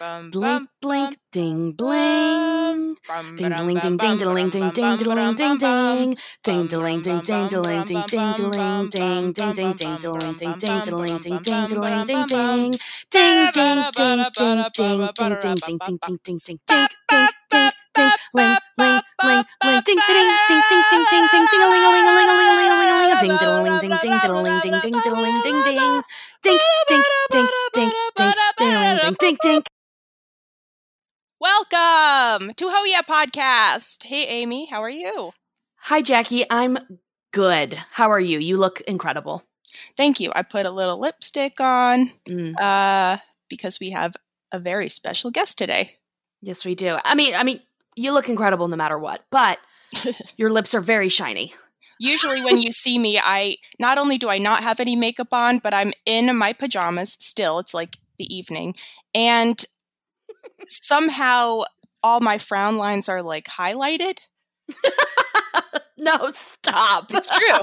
Bum, Blink, bum, blink, bum, ding, bling. bum, Ding, ba-dum, ding, ding, bum, ding, bum, ding, ding, ba-dum, ding, bum, ding, bum, ding, ba-dum, ding, bum, ding, ding, ding, bum, ding, ding, bum, ding, bum, ding, bum, ding, bum, ding, ding, bum, ding, bum, ding, bum, ding, bum, ding, bum, ding, bum, ding, bum, ding, bum, ding, bum, ding, bum, ding, bum. ding, ding, ding, ding, ding, ding, ding, ding, ding, ding, ding, ding, ding, ding, ding, ding, ding, ling, ling, ling, ling, ding, ding, ding, ding, ding, ding, ding, ding, a ling, a ling, a ling, a ling, a ling, a ling, a ling, a ding, diddling, ding, ding, diddling, ding, ding, diddling, ding, ding, ding, ding, ding, ding, ding, ding, ding, ding, ding, ding. Welcome to Hoya Podcast. Hey, Amy, how are you? Hi, Jackie. I'm good. How are you? You look incredible. Thank you. I put a little lipstick on Mm, uh, because we have a very special guest today. yes, we do. I mean, I mean, you look incredible no matter what, but your lips are very shiny. Usually, when you see me, I not only do I not have any makeup on, but I'm in my pajamas still. It's like the evening. And somehow all my frown lines are like highlighted. no, stop. It's true.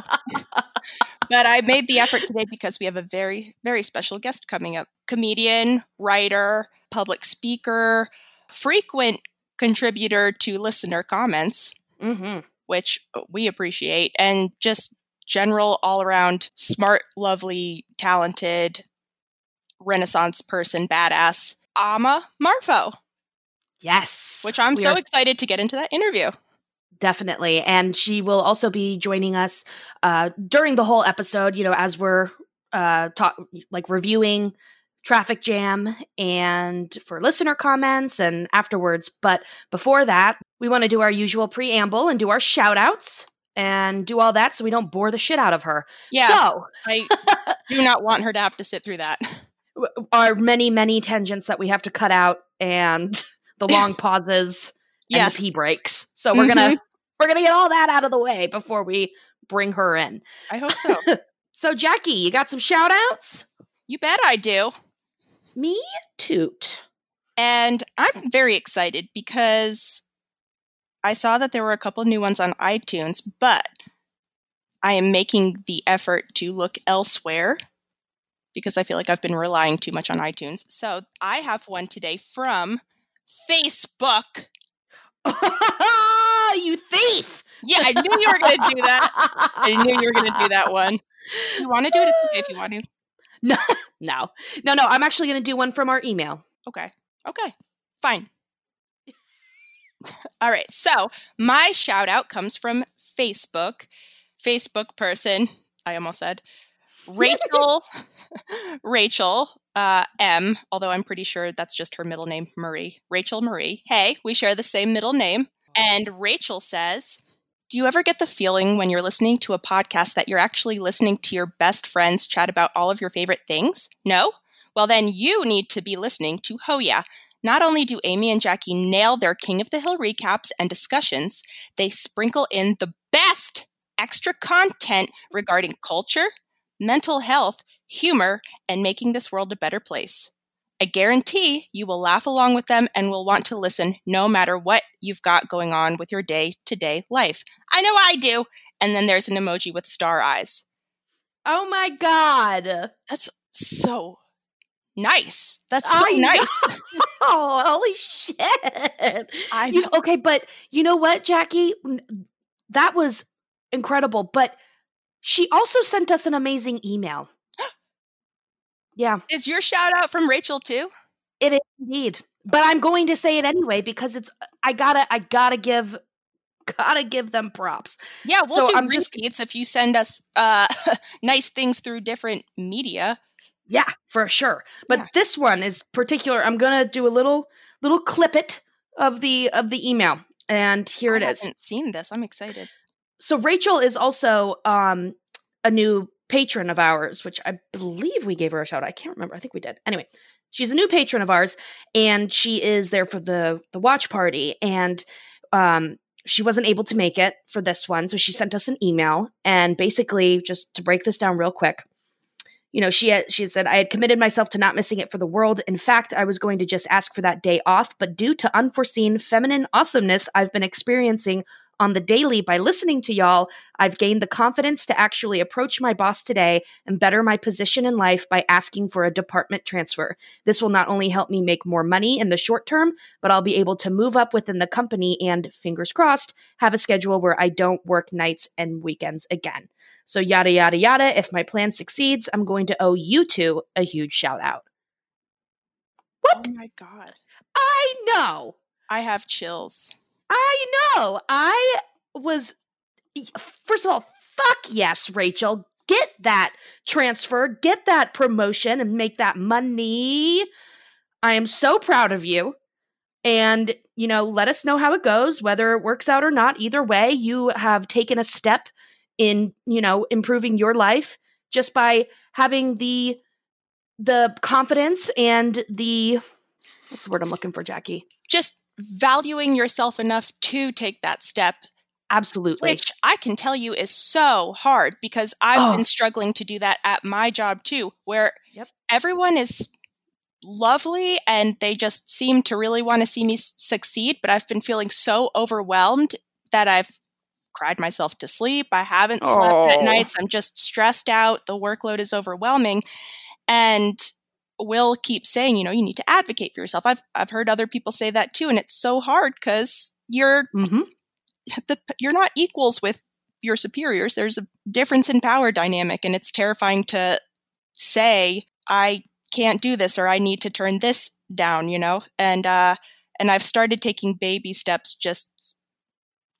but I made the effort today because we have a very, very special guest coming up comedian, writer, public speaker, frequent contributor to listener comments, hmm which we appreciate, and just general all around smart, lovely, talented, Renaissance person, badass, Amma Marfo, Yes. which I'm we so are excited to get into that interview. Definitely. And she will also be joining us uh, during the whole episode, you know, as we're uh, talk- like reviewing Traffic Jam and for listener comments and afterwards. But before that, we want to do our usual preamble and do our shout outs and do all that so we don't bore the shit out of her. Yeah, So, I do not want her to have to sit through that. our many, many tangents that we have to cut out and the long pauses and Yes. the pee breaks. So we're gonna mm-hmm. we're gonna get all that out of the way before we bring her in. I hope so. So Jackie, you got some shout outs? you bet I do. Me toot. And I'm very excited because I saw that there were a couple new ones on iTunes, but I am making the effort to look elsewhere because I feel like I've been relying too much on iTunes. So I have one today from Facebook. you thief! Yeah, I knew you were going to do that. I knew you were going to do that one. You want to do it? It's okay if you want to. No, no, no, no. I'm actually going to do one from our email. Okay. Okay. Fine. All right. So my shout out comes from Facebook. Facebook person, I almost said Rachel, Rachel uh, M, although I'm pretty sure that's just her middle name, Marie. Rachel Marie. Hey, we share the same middle name. And Rachel says, Do you ever get the feeling when you're listening to a podcast that you're actually listening to your best friends chat about all of your favorite things? No? Well, then you need to be listening to Hoya. Not only do Amy and Jackie nail their King of the Hill recaps and discussions, they sprinkle in the best extra content regarding culture, mental health, humor, and making this world a better place. I guarantee you will laugh along with them and will want to listen no matter what you've got going on with your day to day life. I know I do. And then there's an emoji with star eyes. Oh my god! That's so nice. That's so I nice. Oh, holy shit! I You okay, but you know what, Jackie? That was incredible. But she also sent us an amazing email. yeah, Is your shout out from Rachel too? it is indeed. But I'm going to say it anyway because it's I gotta I gotta give gotta give them props. Yeah, we'll So do I'm just- if you send us uh, nice things through different media. Yeah, for sure. But Yeah. this one is particular. I'm gonna do a little little clip it of the of the email, and here I it is. haven't seen this. I'm excited. So Rachel is also um a new patron of ours, which I believe we gave her a shout. out. I can't remember. I think we did. Anyway, she's a new patron of ours, and she is there for the the watch party, and um she wasn't able to make it for this one, so she sent us an email and basically just to break this down real quick. You know, she had, she had said I had committed myself to not missing it for the world. In fact, I was going to just ask for that day off, but due to unforeseen feminine awesomeness I've been experiencing On the daily, by listening to y'all, I've gained the confidence to actually approach my boss today and better my position in life by asking for a department transfer. This will not only help me make more money in the short term, but I'll be able to move up within the company and, fingers crossed, have a schedule where I don't work nights and weekends again. So, yada, yada, yada. If my plan succeeds, I'm going to owe you two a huge shout out. What? Oh my god. I know. I have chills. I know. I was, first of all, fuck yes, Rachel. Get that transfer, get that promotion, and make that money. I am so proud of you. And, you know, let us know how it goes, whether it works out or not. Either way, you have taken a step in, you know, improving your life just by having the the confidence and the what's the word I'm looking for, Jackie? Just valuing yourself enough to take that step, Absolutely. which I can tell you is so hard because I've Oh. been struggling to do that at my job too, where Yep. everyone is lovely and they just seem to really want to see me succeed, but I've been feeling so overwhelmed that I've cried myself to sleep. I haven't slept at Oh. nights. I'm just stressed out. The workload is overwhelming. And Will keeps saying, you know, you need to advocate for yourself. I've I've heard other people say that too, and it's so hard because you're hmm the you're not equals with your superiors. There's a difference in power dynamic, and it's terrifying to say I can't do this or I need to turn this down. You know, and uh, and I've started taking baby steps, just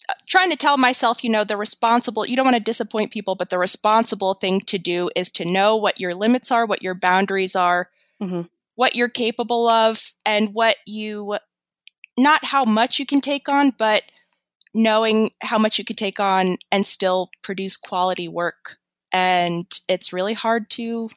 uh, trying to tell myself, you know, the responsible. You don't want to disappoint people, but the responsible thing to do is to know what your limits are, what your boundaries are, Mhm. what you're capable of, and what you not how much you can take on, but knowing how much you could take on and still produce quality work. And it's really hard to,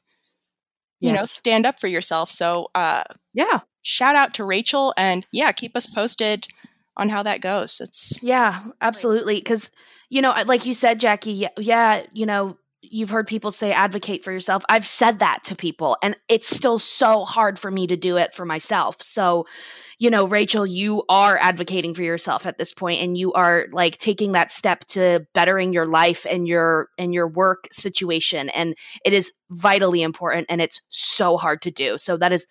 you know, stand up for yourself. So, uh, Yeah. shout out to Rachel and yeah, keep us posted on how that goes. It's Yeah, absolutely. Because, you know, like you said, Jackie, yeah, yeah, you know, you've heard people say advocate for yourself. I've said that to people, and it's still so hard for me to do it for myself. So, you know, Rachel, you are advocating for yourself at this point, and you are like taking that step to bettering your life and your and your work situation, and it is vitally important, and it's so hard to do. So that is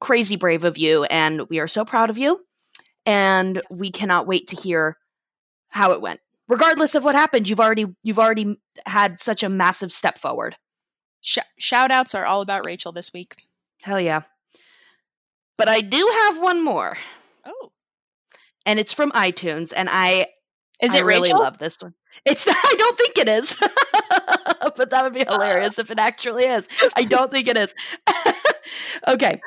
crazy brave of you, and we are so proud of you and we cannot wait to hear how it went regardless of what happened you've already you've already had such a massive step forward. Sh- shout outs are all about Rachel this week. hell yeah. But i do have one more. Oh, and it's from itunes and i is I it really Rachel? love this one. It's i don't think it is. But that would be hilarious if it actually is. I don't think it is. Okay.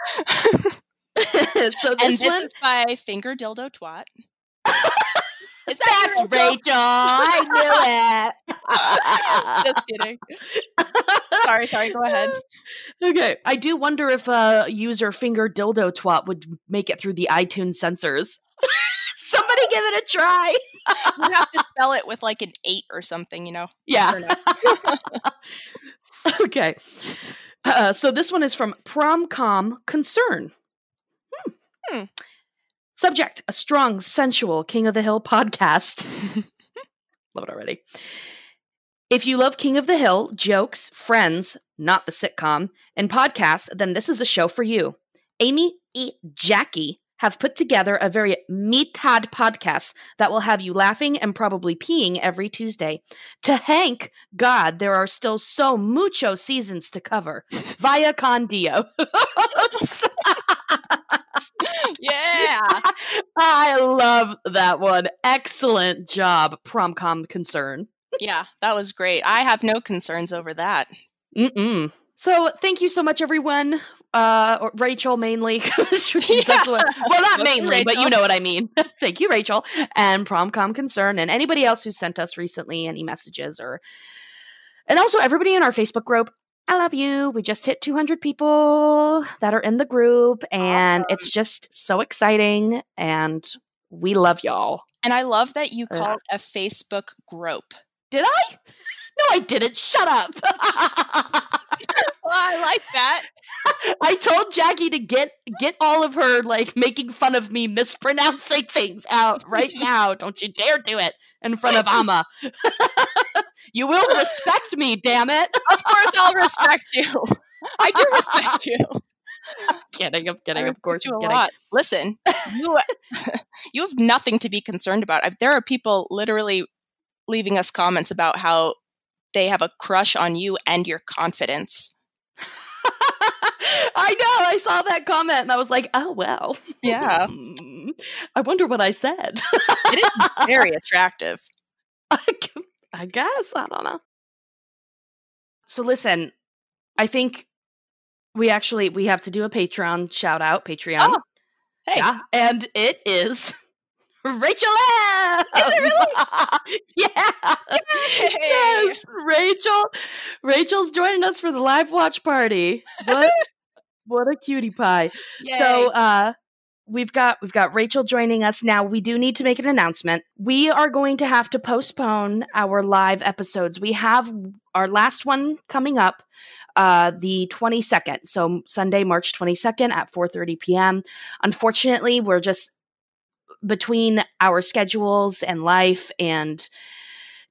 So and this this one is by Finger Dildo Twat. Is that that's rachel i knew it Just kidding. sorry, sorry. Go ahead. Okay. I do wonder if uh user finger dildo twat would make it through the iTunes censors. Somebody give it a try. You have to spell it with like an eight or something, you know. Yeah. I don't know. okay. Uh, so this one is from Promcom Concern. Hmm. Hmm. Subject: A strong, sensual King of the Hill podcast. love it already. If you love King of the Hill, jokes, friends, not the sitcom, and podcasts, then this is a show for you. Amy E. Jackie have put together a very meatad podcast that will have you laughing and probably peeing every Tuesday. To Hank, God, there are still so mucho seasons to cover. Via Con Dio. yeah. I love that one. Excellent job, Promcom Concern. Yeah, that was great. I have no concerns over that. Mm-mm. So thank you so much, everyone. Uh, Rachel mainly. Yeah. Well, not mainly, but you know what I mean. thank you, Rachel, and Promcom Concern, and anybody else who sent us recently any messages or, and also everybody in our Facebook group. I love you. We just hit 200 people that are in the group, and it's just so exciting. And we love y'all. And I love that you Yeah. called a Facebook grope. Did I? No, I didn't. Shut up. I like that. I told Jackie to get get all of her like making fun of me mispronouncing things out right now. Don't you dare do it in front of Amma. you will respect me, damn it. Of course I'll respect you. I do respect you. I'm kidding. I'm kidding. Of course, you a kidding. lot. Listen, you you have nothing to be concerned about. There are people literally leaving us comments about how they have a crush on you and your confidence. I know. I saw that comment and I was like, oh well. Yeah. Hmm. I wonder what I said. It is very attractive. I I guess. I don't know. So listen, I think we actually we have to do a Patreon shout out. Patreon. Oh, Hey, Yeah. And it is Rachel M. Is it really? yeah. Yes. Rachel. Rachel's joining us for the live watch party. What what a cutie pie. Yay. So uh we've got we've got Rachel joining us now. We do need to make an announcement. We are going to have to postpone our live episodes. We have our last one coming up uh the 22nd. So Sunday, March 22nd at 4:30 p.m. Unfortunately, we're just between our schedules and life and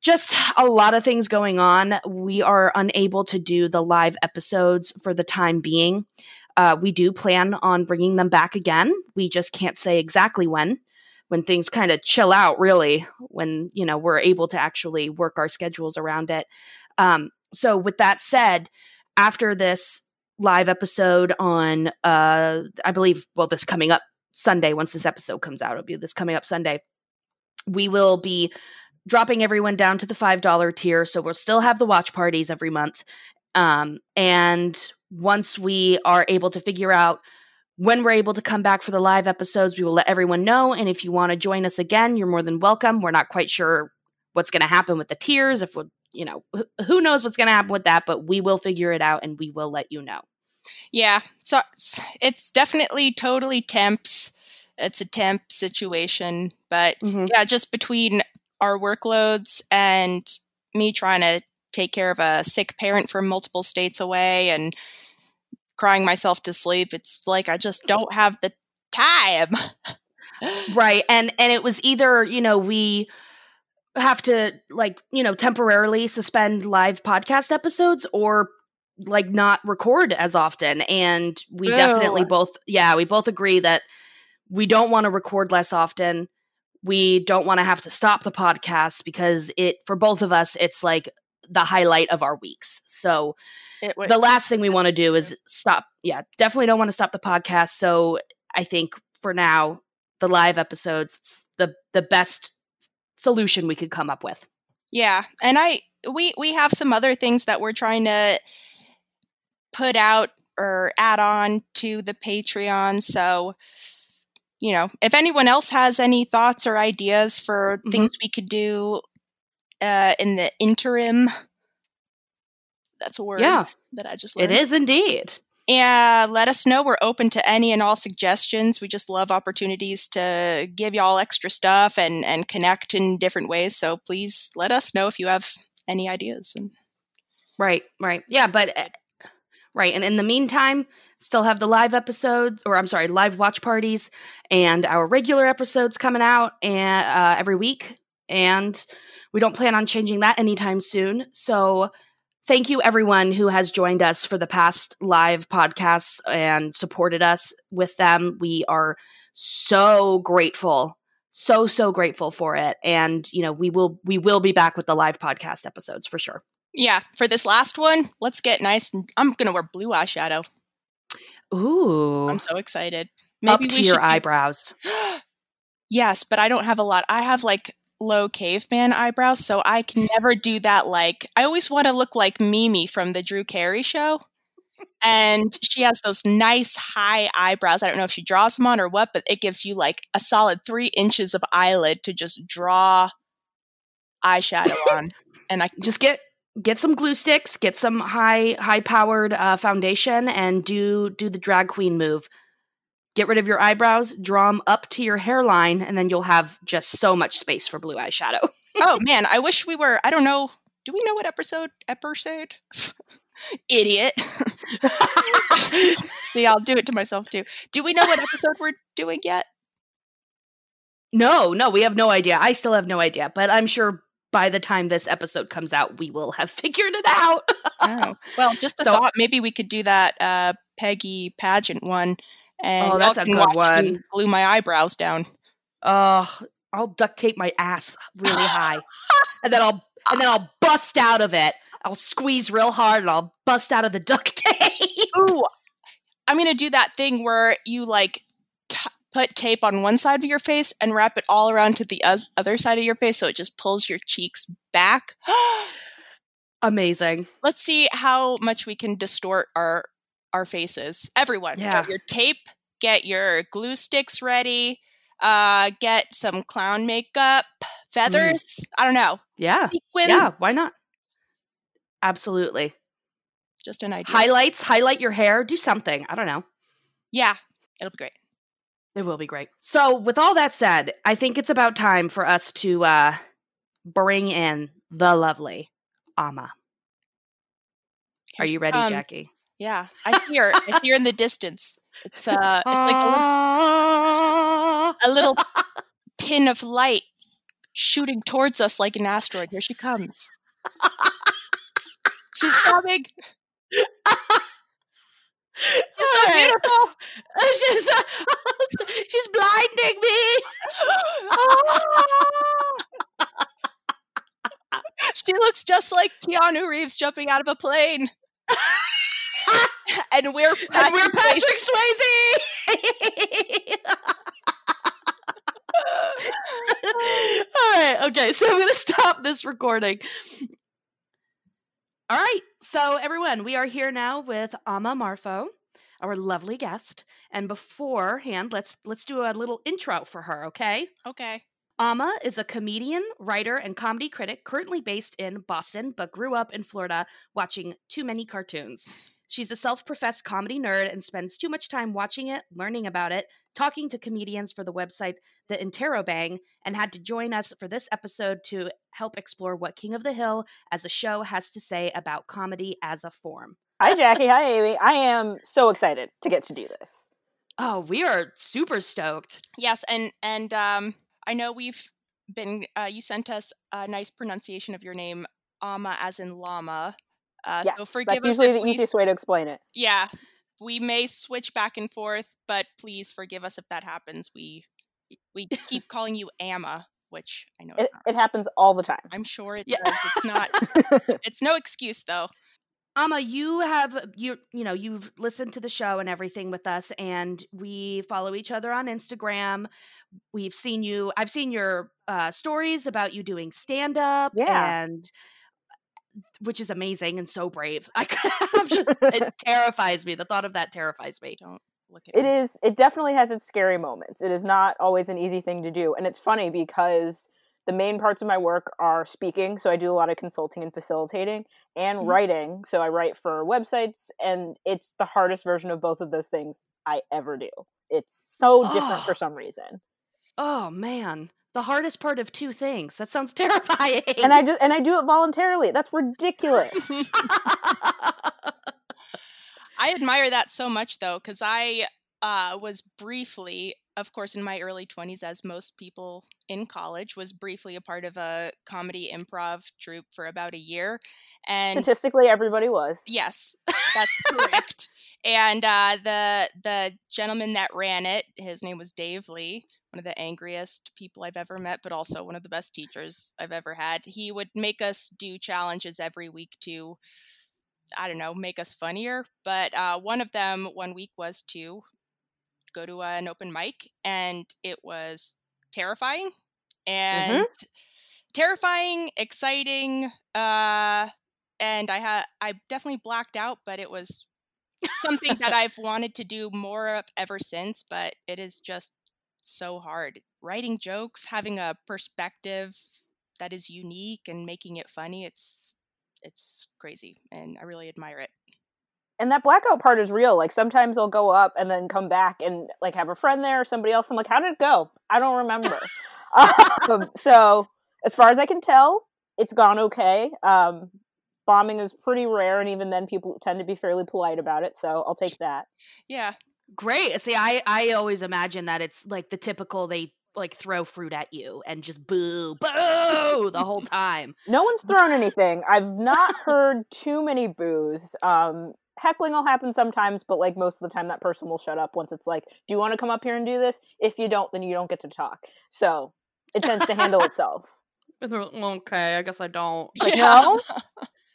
just a lot of things going on. We are unable to do the live episodes for the time being. Uh, we do plan on bringing them back again. We just can't say exactly when. When things kind of chill out, really, when you know we're able to actually work our schedules around it. Um, so, with that said, after this live episode on, uh, I believe, well, this coming up Sunday, once this episode comes out, it'll be this coming up Sunday. We will be dropping everyone down to the $5 tier. So we'll still have the watch parties every month. Um, and once we are able to figure out when we're able to come back for the live episodes, we will let everyone know. And if you want to join us again, you're more than welcome. We're not quite sure what's going to happen with the tiers. If we'll, you know, who knows what's going to happen with that, but we will figure it out and we will let you know. Yeah, so it's definitely totally temps. It's a temp situation, but Mhm. yeah, just between our workloads and me trying to take care of a sick parent from multiple states away and crying myself to sleep, it's like I just don't have the time. right and and it was either you know we have to like you know temporarily suspend live podcast episodes or like not record as often and we Boo. definitely both yeah we both agree that we don't want to record less often we don't want to have to stop the podcast because it for both of us it's like the highlight of our weeks. So the last thing we want to do is stop yeah definitely don't want to stop the podcast. So i think for now the live episodes the the best solution we could come up with. Yeah, and I we we have some other things that we're trying to put out or add on to the Patreon. So, you know, if anyone else has any thoughts or ideas for Mhm. things we could do uh, in the interim, that's a word yeah that I just it learned. is indeed Yeah, let us know. We're open to any and all suggestions. We just love opportunities to give y'all extra stuff and and connect in different ways. So please let us know if you have any ideas. And right right yeah but uh, right and in the meantime still have the live episodes or i'm sorry live watch parties and our regular episodes coming out and uh, every week and we don't plan on changing that anytime soon so thank you everyone who has joined us for the past live podcasts and supported us with them we are so grateful so so grateful for it and you know we will we will be back with the live podcast episodes for sure yeah, for this last one, let's get nice. I'm gonna wear blue eyeshadow. ooh I'm so excited. up Maybe to we your eyebrows yes, but I don't have a lot. I have like low caveman eyebrows, so I can never do that. Like I always want to look like Mimi from the Drew Carey show. And she has those nice high eyebrows. I don't know if she draws them on or what, but it gives you like a solid three inches of eyelid to just draw eyeshadow on. And I just get get some glue sticks get some high high powered uh, foundation and do do the drag queen move get rid of your eyebrows draw them up to your hairline and then you'll have just so much space for blue eyeshadow oh man, I wish we were. I don't know. Do we know what episode episode? Idiot. See, I'll do it to myself too. Do we know what episode we're doing yet? no, no, we have no idea. I still have no idea, but I'm sure by the time this episode comes out, we will have figured it out. Oh, well, just a So- thought. Maybe we could do that uh, Peggy pageant one, Oh, and Oh, that's a good one. glue my eyebrows down. Oh, I'll duct tape my ass really high, and then I'll and then I'll bust out of it. I'll squeeze real hard, and I'll bust out of the duct tape. Ooh, I'm gonna do that thing where you like t- put tape on one side of your face and wrap it all around to the oth- other side of your face, so it just pulls your cheeks back. Amazing. Let's see how much we can distort our our faces. Everyone, Yeah. get your tape, get your glue sticks ready. Uh, get some clown makeup, feathers. I don't know. Yeah, Sequins. yeah. Why not? Absolutely. Just an idea. Highlights, highlight your hair, do something. I don't know. yeah, it'll be great. It will be great. So, with all that said, I think it's about time for us to uh bring in the lovely Amma. Are you ready, comes. Jackie? Yeah, I see her. I see her in the distance. It's uh, it's like a, Ah. li- a little pin of light shooting towards us like an asteroid. Here she comes. She's coming. She's so right. beautiful. she's, she's blinding me. she looks just like Keanu Reeves jumping out of a plane. and we're and we're Patrick Patrick Swayze. All right. Okay. So I'm going to stop this recording. All right. So, everyone, we are here now with Amma Marfo, our lovely guest. And beforehand, let's let's do a little intro for her, okay? Okay. Amma is a comedian, writer, and comedy critic currently based in Boston, but grew up in Florida watching too many cartoons. She's a self professed comedy nerd and spends too much time watching it, learning about it, talking to comedians for the website The Interrobang, and had to join us for this episode to help explore what King of the Hill as a show has to say about comedy as a form. Hi, Jackie. Hi, Amy. I am so excited to get to do this. Oh, we are super stoked. Yes, and and um, I know we've been. Uh, you sent us a nice pronunciation of your name, Ama, as in llama. Uh, yes, so forgive that's us usually if the we. easiest way to explain it. Yeah, we may switch back and forth, but please forgive us if that happens. We we keep calling you Amma, which I know It, it happens all the time. I'm sure it Yeah. does. It's not. It's no excuse though. Amma, you have you you know you've listened to the show and everything with us, and we follow each other on Instagram. We've seen you. I've seen your uh, stories about you doing stand up, Yeah. and which is amazing and so brave. I, I'm just, it terrifies me. The thought of that terrifies me. Don't look at It me. is. It definitely has its scary moments. It is not always an easy thing to do, and it's funny because the main parts of my work are speaking, so I do a lot of consulting and facilitating, and Mhm. writing. So I write for websites, and it's the hardest version of both of those things I ever do. It's so different Oh. for some reason, Oh man, the hardest part of two things. That sounds terrifying. and I just and I do it voluntarily. That's ridiculous. I admire that so much though, because I uh, was briefly, of course, in my early 20s, as most people in college, was briefly a part of a comedy improv troupe for about a year. And Statistically, everybody was. yes, that's correct. And uh, the the gentleman that ran it, his name was Dave Lee, one of the angriest people I've ever met, but also one of the best teachers I've ever had. He would make us do challenges every week to, I don't know, make us funnier. But uh, one of them one week was to go to an open mic, and it was terrifying and terrifying, exciting. Uh, and I had I definitely blacked out, but it was something that I've wanted to do more of ever since. But it is just so hard writing jokes, having a perspective that is unique, and making it funny. It's it's crazy, and I really admire it. And that blackout part is real. Like sometimes I'll go up and then come back and like have a friend there or somebody else. I'm like, how did it go? I don't remember. um, so as far as I can tell, it's gone okay. Um, bombing is pretty rare, and even then, people tend to be fairly polite about it. So I'll take that. Yeah. Great. See, I I always imagine that it's like the typical they like throw fruit at you and just boo boo the whole time. No one's thrown anything. I've not heard too many boos. Um, heckling will happen sometimes, but like most of the time, that person will shut up once it's like, "Do you want to come up here and do this?" If you don't, then you don't get to talk. So it tends to handle itself. And they're like, okay, I guess I don't. Like, Yeah. no,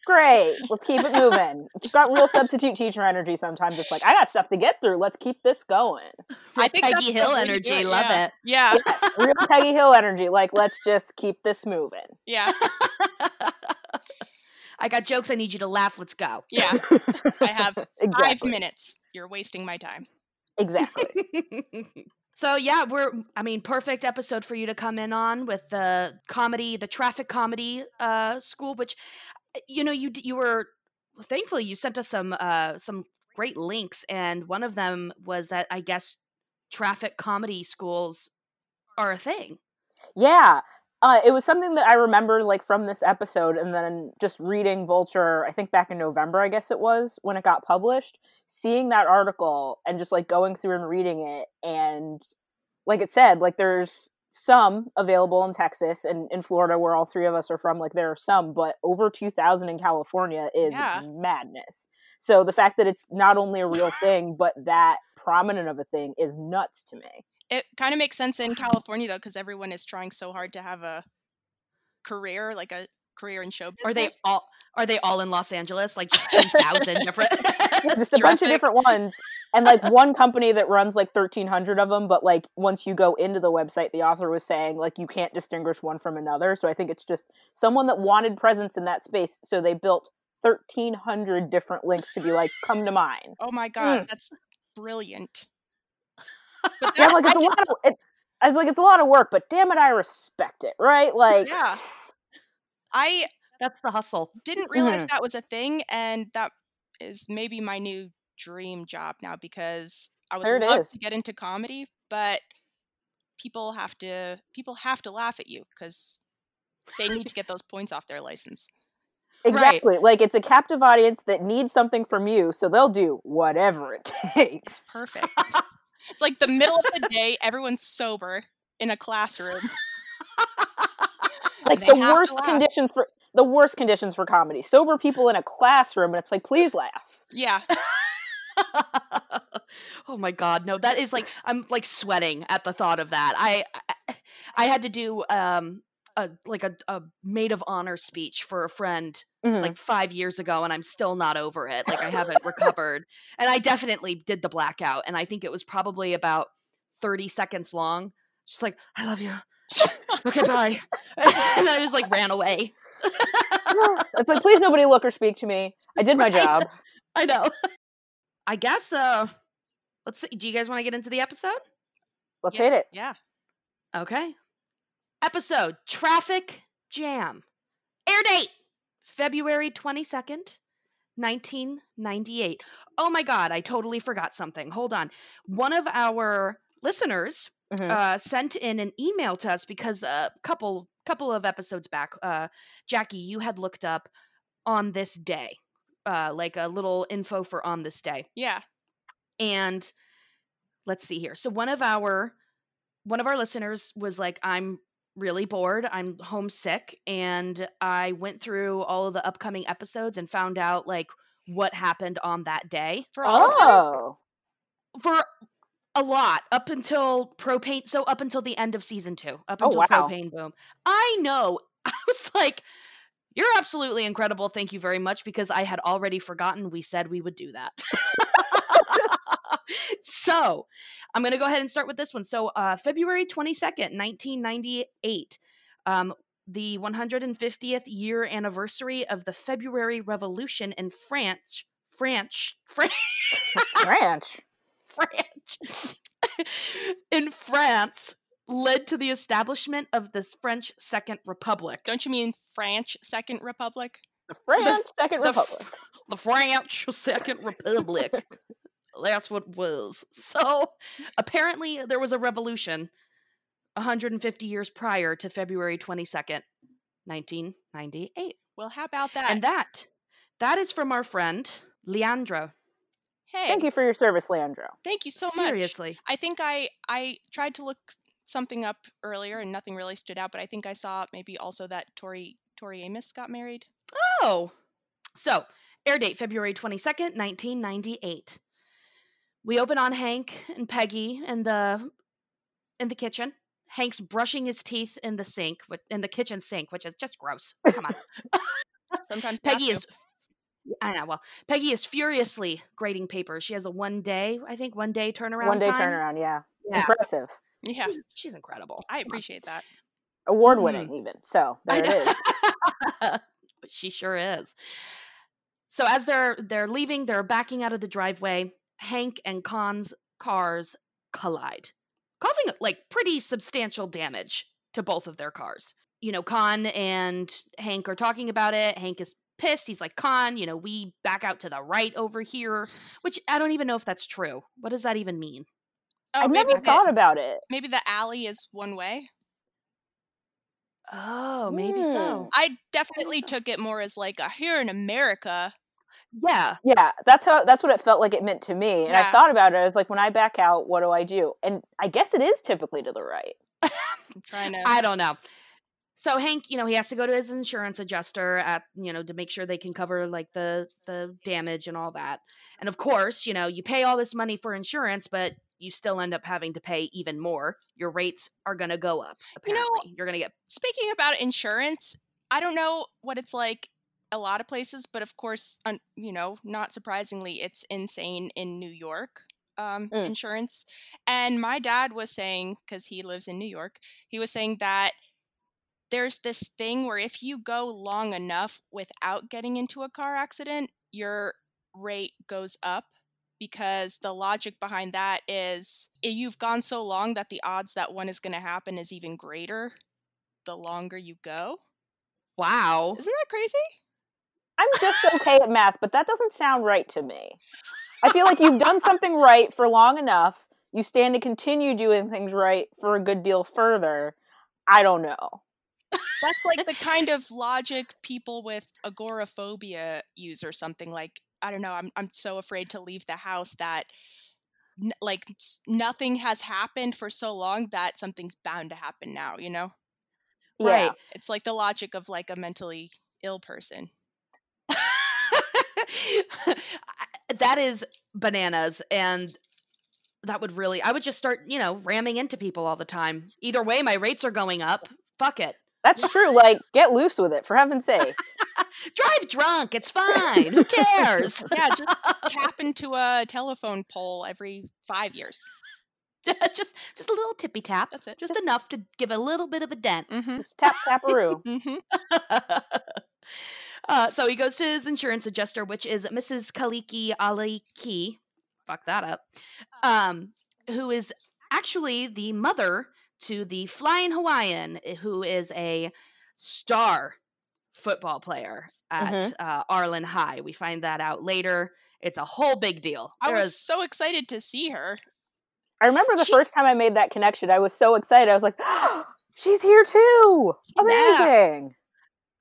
great. Let's keep it moving. It's got real substitute teacher energy. Sometimes it's like, I got stuff to get through. Let's keep this going. I think Peggy that's Hill way to do energy, it, love yeah. it. Yeah. Yes, real Peggy Hill energy. Like, let's just keep this moving. Yeah. I got jokes. I need you to laugh. Let's go. Yeah. I have five Exactly. minutes. You're wasting my time. Exactly. so yeah, we're. I mean, perfect episode for you to come in on with the comedy, the traffic comedy uh, school. Which, uh, you know, you you were thankfully you sent us some uh, some great links, and one of them was that I guess traffic comedy schools are a thing. Yeah. Uh, it was something that I remember like from this episode and then just reading Vulture, I think back in November, I guess it was, when it got published, seeing that article and just like going through and reading it and like it said, like there's some available in Texas and in Florida where all three of us are from, like there are some, but over 2000 in California is Yeah. madness. So the fact that it's not only a real thing, but that prominent of a thing is nuts to me. It kind of makes sense in California though, because everyone is trying so hard to have a career, like a career in show business. Are they all? Are they all in Los Angeles? Like just ten thousand different. Yeah, just a bunch of different ones and like one company that runs like 1300 of them but like once you go into the website the author was saying like you can't distinguish one from another so i think it's just someone that wanted presence in that space so they built 1300 different links to be like come to mine Oh my god, mm. that's brilliant. But yeah like it's a lot of it, I was like it's a lot of work but damn it i respect it right like yeah. I That's the hustle. didn't realize Mm-hmm. that was a thing, and that is maybe my new dream job now because I would There love is. to get into comedy, but people have to people have to laugh at you because they need to get those points off their license. exactly like it's a captive audience that needs something from you so they'll do whatever it takes It's perfect. it's like the middle of the day, everyone's sober in a classroom. like the worst conditions for the worst conditions for comedy. Sober people in a classroom, and it's like, please laugh. Yeah, oh my god, no, that is like I'm like sweating at the thought of that. I I, I had to do um a like a, a maid of honor speech for a friend Mhm. like five years ago, and I'm still not over it. Like I haven't recovered, and I definitely did the blackout, and I think it was probably about thirty seconds long. Just like I love you. okay, bye. and I just like ran away. it's like, please nobody look or speak to me. I did my job. I know. I guess. Uh, let's see. Do you guys want to get into the episode? Let's Yeah. hit it. yeah. Okay. Episode Traffic Jam. Air date February 22nd, 1998. Oh my God, I totally forgot something. Hold on. One of our listeners Mhm. uh, sent in an email to us because a couple couple of episodes back, uh, Jackie, you had looked up on this day, uh, like a little info for on this day Yeah. and let's see here so one of our one of our listeners was like i'm really bored i'm homesick and i went through all of the upcoming episodes and found out like what happened on that day For all of them? Oh, for a lot up until propane so up until the end of season two up Oh, until wow. propane boom i know i was like you're absolutely incredible thank you very much because i had already forgotten we said we would do that so i'm going to go ahead and start with this one so uh, february 22nd 1998 um, the 150th year anniversary of the february revolution in france france france ranch. French in France led to the establishment of this French Second Republic. Don't you mean French Second Republic? The French Second the f- Republic. The French Second Republic. That's what was. So apparently there was a revolution 150 years prior to February 22nd, 1998. Well, how about that? And that That is from our friend Leandro. Hey, Thank you for your service, Leandro. Thank you so much. Seriously. I think I I tried to look something up earlier and nothing really stood out, but I think I saw maybe also that Tori Tori Amos got married. Oh. So, air date February 22nd, 1998. We open on Hank and Peggy in the in the kitchen. Hank's brushing his teeth in the sink, in the kitchen sink, which is just gross. Come on. Sometimes Peggy is I know, well, Peggy is furiously grading papers. She has a one day, I think, one day turnaround. One day time. turnaround, yeah. Yeah. Impressive. Yeah, She's, she's incredible. I appreciate that. Award winning, mm-hmm. even. So I there it is. know. she sure is. So as they're they're leaving, they're backing out of the driveway. Hank and Khan's cars collide, causing like pretty substantial damage to both of their cars. You know, Khan and Hank are talking about it. Hank is pissed. He's like, Khan, you know, we back out to the right over here, which I don't even know if that's true. What does that even mean? Oh, I've maybe never the- thought about it. maybe the alley is one way. Oh, maybe Hmm. so. I definitely took it more as like a here in America. Yeah. Yeah, that's how that's what it felt like it meant to me. And I thought about it. I was like, when I back out, what do I do? And I guess it is typically to the right. I'm trying to. I don't know. So Hank, you know, he has to go to his insurance adjuster at, you know, to make sure they can cover like the the damage and all that. And of course, you know, you pay all this money for insurance, but you still end up having to pay even more. Your rates are going to go up. You know- Apparently, you're going to get Speaking about insurance, I don't know what it's like a lot of places, but of course, un, you know, not surprisingly, it's insane in New York. Um, Mm. Insurance, and my dad was saying because he lives in New York, he was saying that there's this thing where if you go long enough without getting into a car accident, your rate goes up because the logic behind that is you've gone so long that the odds that one is going to happen is even greater the longer you go. wow. Isn't that crazy? I'm just okay at math, but that doesn't sound right to me. I feel like you've done something right for long enough. You stand to continue doing things right for a good deal further. I don't know. That's like the kind of logic people with agoraphobia use or something like I don't know, I'm I'm so afraid to leave the house that n- like nothing has happened for so long that something's bound to happen now, you know? Yeah. Right. It's like the logic of like a mentally ill person. that is bananas and that would really I would just start, you know, ramming into people all the time. Either way my rates are going up. Fuck it. That's true. Like, get loose with it, for heaven's sake. Drive drunk. It's fine. Who cares? Yeah, just tap into a telephone pole every 5 years. just just a little tippy tap. That's it. Just enough to give a little bit of a dent. Mhm. Just tap taparoo. Mhm. Uh, so he goes to his insurance adjuster, which is Mrs. Kaliki Aliki. Fuck that up. Um, who is actually the mother to the Flying Hawaiian, eh, who is a star football player at Mhm. uh, Arlen High. We find that out later. It's a whole big deal. I There was is- so excited to see her. I remember the She- first time I made that connection. I was so excited. I was like, she's here too. Amazing.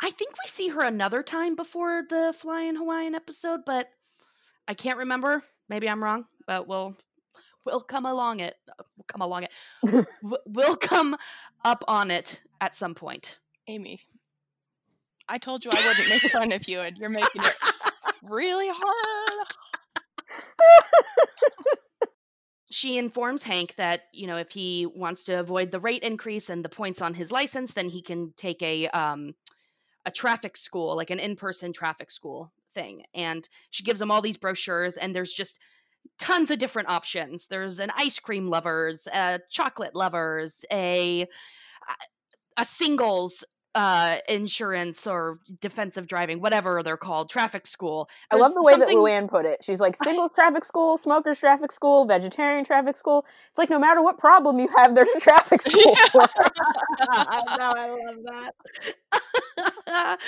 I think we see her another time before the Flying Hawaiian episode, but I can't remember. Maybe I'm wrong, but we'll we'll come along it. uh, We'll come along it. we'll come up on it at some point. Amy, I told you I wouldn't make fun of you, and you're making it really hard. She informs Hank that you know if he wants to avoid the rate increase and the points on his license, then he can take a um a traffic school, like an in-person traffic school thing. And she gives them all these brochures, and there's just tons of different options. There's an ice cream lovers, a chocolate lovers, a a singles uh insurance or defensive driving whatever they're called traffic school I love the way that Luann put it. She's like single traffic school, smokers traffic school, vegetarian traffic school. It's like no matter what problem you have, there's a traffic school. I know, I love that.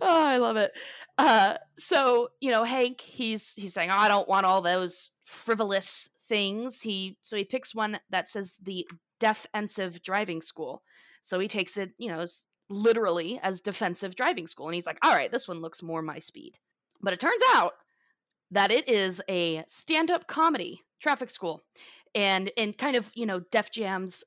oh, I love it. Uh, so you know, Hank, he's he's saying, oh, I don't want all those frivolous things. He so he picks one that says the defensive driving school. So he takes it, you know, literally as defensive driving school, and he's like, all right, this one looks more my speed. But it turns out that it is a stand-up comedy traffic school and in kind of, you know, Def Jam's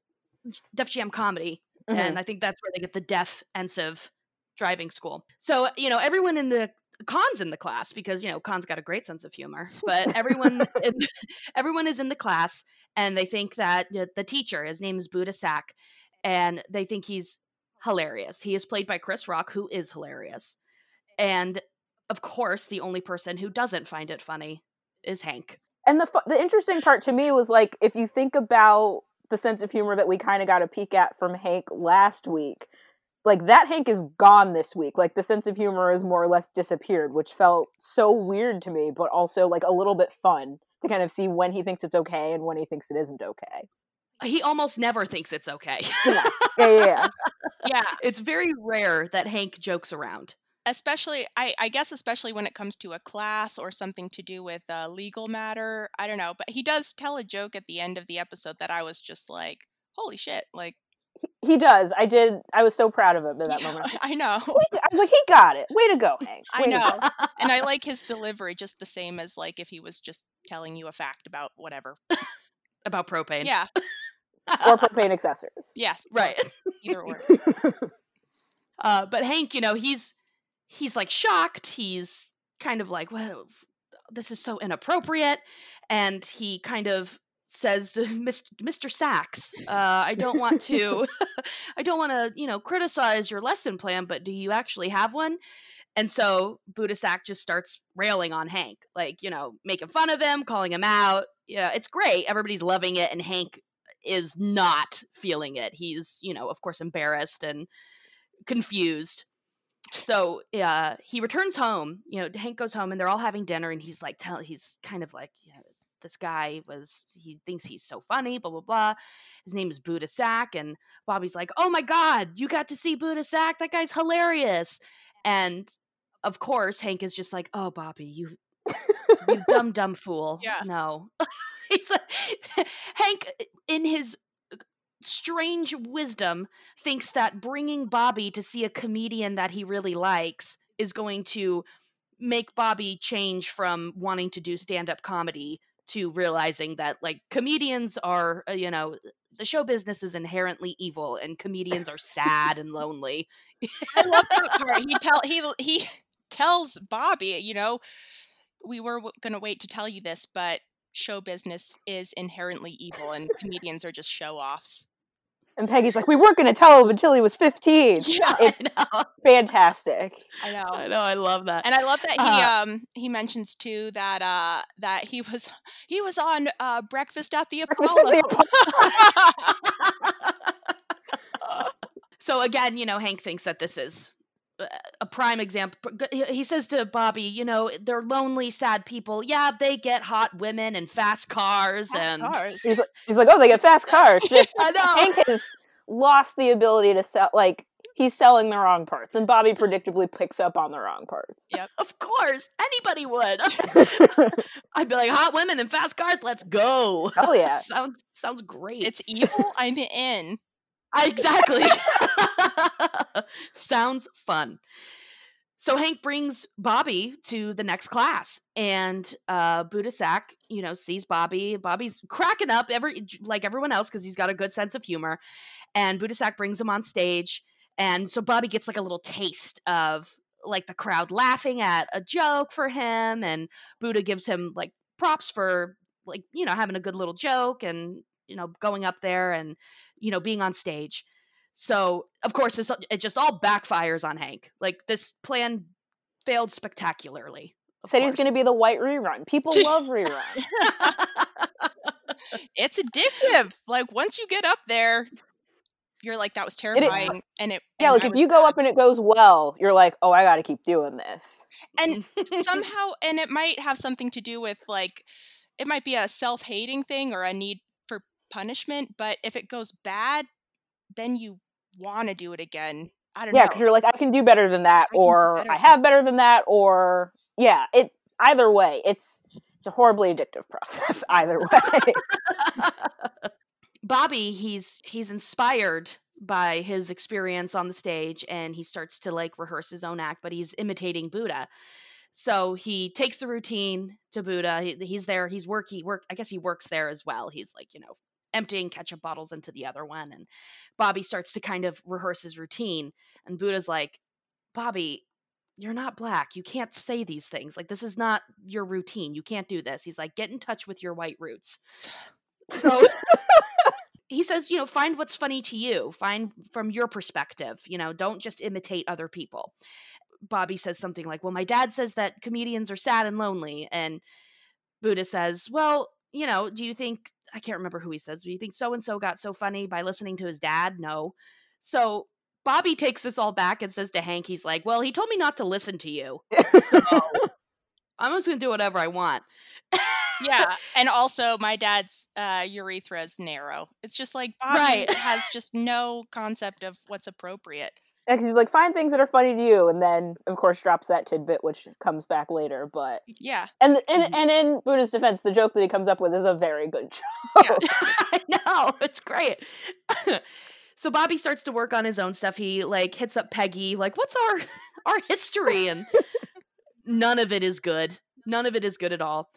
Def Jam comedy. Mhm. And I think that's where they get the Def Ensive driving school. So, you know, everyone in the Khan's in the class because, you know, Khan's got a great sense of humor. But everyone in, everyone is in the class and they think that the teacher, his name is Buddha Sack, and they think he's hilarious. He is played by Chris Rock, who is hilarious. And of course, the only person who doesn't find it funny is Hank. And the the interesting part to me was like if you think about the sense of humor that we kind of got a peek at from Hank last week, like that Hank is gone this week. Like the sense of humor is more or less disappeared, which felt so weird to me, but also like a little bit fun to kind of see when he thinks it's okay and when he thinks it isn't okay. He almost never thinks it's okay. Yeah, yeah, yeah. yeah. Yeah, it's very rare that Hank jokes around. especially I, I guess especially when it comes to a class or something to do with a legal matter. I don't know, but he does tell a joke at the end of the episode that I was just like, "Holy shit!" Like, He does. I did. I was so proud of him in that yeah, moment. I know, I was like, he got it. Way to go, Hank. I Way to know. and I like his delivery just the same as like if he was just telling you a fact about whatever. About propane. Yeah. Or propane accessories. Yes. right. Either or. Uh, but Hank, you know, he's he's like shocked. He's kind of like, well, this is so inappropriate, and he kind of says to Mr. Sachs, uh, I don't want to, I don't want to, you know, criticize your lesson plan, but do you actually have one? And so Buddha Sack just starts railing on Hank, like, you know, making fun of him, calling him out. Yeah, it's great. Everybody's loving it, and Hank is not feeling it. He's, you know, of course, embarrassed and confused. So uh, he returns home. You know, Hank goes home and they're all having dinner, and he's like, tell, he's kind of like, yeah, this guy was, he thinks he's so funny, blah blah blah. His name is Buddha Sack, and Bobby's like, oh my god, you got to see Buddha Sack? That guy's hilarious. And of course, Hank is just like, oh Bobby, you, you dumb dumb fool. Yeah. No, he's like, Hank in his strange wisdom thinks that bringing Bobby to see a comedian that he really likes is going to make Bobby change from wanting to do stand up comedy to realizing that like comedians are uh, you know the show business is inherently evil and comedians are sad and lonely. I love that part. He tell he he tells Bobby, you know, we were going to wait to tell you this, but show business is inherently evil and comedians are just show offs. And Peggy's like, we weren't going to tell him until he was 15. Yeah, It's I know. fantastic. I know. I know. I love that. And I love that he Uh, um he mentions too that uh that he was he was on uh breakfast at the Breakfast Apollo. at the so again, you know, Hank thinks that this is a prime example. He he says to Bobby, you know, they're lonely, sad people. Yeah, they get hot women and fast cars, Fast and cars. He's like, he's like, oh, they get fast cars. Just, I know. Hank has lost the ability to sell, like, he's selling the wrong parts. And Bobby predictably picks up on the wrong parts. Yeah, of course, anybody would. I'd be like, hot women and fast cars. Let's go. Oh yeah. sounds sounds great. It's evil. I'm in. Exactly. Sounds fun. So Hank brings Bobby to the next class, and uh, you know, sees Bobby. Bobby's cracking up every like everyone else because he's got a good sense of humor. And Buddha Sack brings him on stage, and so Bobby gets like a little taste of like the crowd laughing at a joke for him, and Buddha gives him like props for like you know having a good little joke and you know going up there and you know being on stage. So of course this, it just all backfires on Hank. Like this plan failed spectacularly. of Said he's going to be the white rerun. People love reruns. It's addictive. Like once you get up there, you're like that was terrifying, and it Yeah, and like I if you go bad. up and it goes well, you're like, oh, I got to keep doing this. and somehow and it might have something to do with like it might be a self-hating thing or a need for punishment but if it goes bad then you want to do it again i don't Yeah, know Yeah, because you're like, I can do better than that, I or better I have better than that, or yeah, it. Either way, it's it's a horribly addictive process. Either way, Bobby, he's he's inspired by his experience on the stage and he starts to like rehearse his own act, but he's imitating Buddha. So he takes the routine to Buddha. He, he's there. He's working. Work. I guess he works there as well. He's like you know emptying ketchup bottles into the other one, and Bobby starts to kind of rehearse his routine. And Buddha's like, Bobby, you're not black. You can't say these things. Like this is not your routine. You can't do this. He's like, get in touch with your white roots. So he says, you know, find what's funny to you. Find from your perspective. You know, don't just imitate other people. Bobby says something like, "Well, my dad says that comedians are sad and lonely." And Buddha says, "Well, you know, do you think I can't remember who he says. Do you think so and so got so funny by listening to his dad? No. So Bobby takes this all back and says to Hank, he's like, Well, he told me not to listen to you. So I'm just going to do whatever I want. yeah. And also, my dad's uh, urethra is narrow. It's just like Bobby Right. has just no concept of what's appropriate. And he's like, find things that are funny to you, and then of course drops that tidbit, which comes back later. But Yeah. and and Mhm. and in Buddha's defense, the joke that he comes up with is a very good joke. Yeah. I know. It's great. so Bobby starts to work on his own stuff. He like hits up Peggy, like, what's our our history? And none of it is good. None of it is good at all.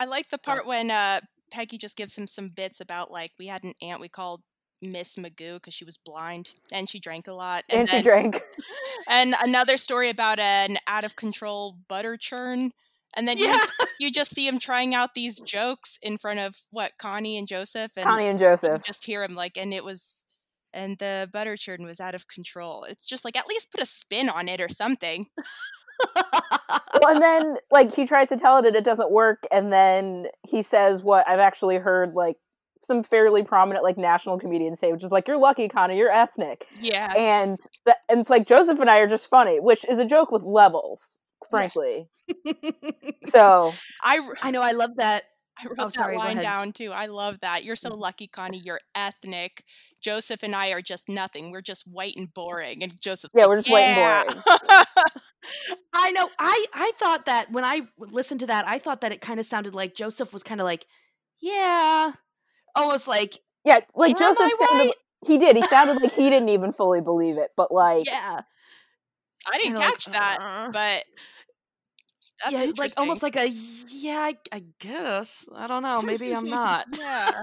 I like the part when uh, Peggy just gives him some bits about like we had an aunt we called Miss Magoo because she was blind and she drank a lot. And, she then- drank. and another story about an out of control butter churn. And then you, Yeah. you just see him trying out these jokes in front of what Connie and Joseph, and Connie and you Joseph. just hear him like, and it was, and the butter churn was out of control. It's just like at least put a spin on it or something. well, and then like he tries to tell it and it doesn't work, and then he says what I've actually heard like some fairly prominent like national comedians say, which is like, "You're lucky, Connie. You're ethnic." Yeah, and the, and it's like Joseph and I are just funny, which is a joke with levels, frankly. So I I know. I love that. I wrote Oh, that sorry, line down too. I love that. You're so Mhm. lucky, Connie. You're ethnic. Joseph and I are just nothing. We're just white and boring. And Joseph, Yeah, we're just white and boring. I know. I I thought that when I listened to that, I thought that it kind of sounded like Joseph was kind of like, yeah, almost like, yeah, like Joseph sounded. white? He did. He sounded like he didn't even fully believe it, but like, yeah. I didn't kinda like, catch that, "Uh." but that's yeah, interesting. like almost like a yeah. I, I guess I don't know. Maybe I'm not. yeah.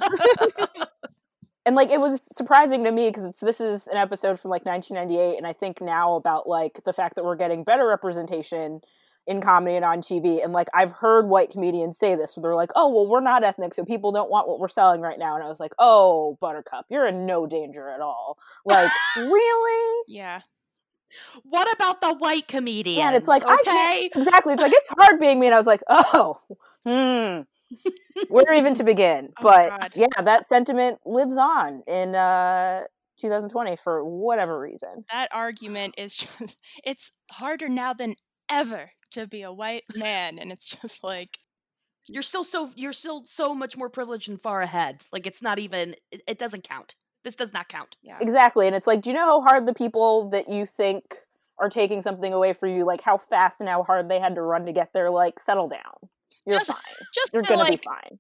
and like it was surprising to me because it's this is an episode from like 1998, and I think now about like the fact that we're getting better representation in comedy and on TV. And like I've heard white comedians say this, where they're like, "Oh, well, we're not ethnic, so people don't want what we're selling right now." And I was like, "Oh, Buttercup, you're in no danger at all." Like, really? Yeah. What about the white comedians? Yeah, and it's like, okay, Exactly. It's like it's hard being me, and I was like, "Oh, hmm." Where even to begin? Oh, but God. yeah, that sentiment lives on in uh 2020 for whatever reason. That argument is just, it's harder now than ever to be a white man. And it's just like, you're still so you're still so much more privileged and far ahead. Like it's not even. It, it doesn't count. This does not count. yeah. Exactly. And it's like, do you know how hard the people that you think are taking something away from you, like how fast and how hard they had to run to get there, like, settle down. You're Just- fine. Just You're to gonna like be fine.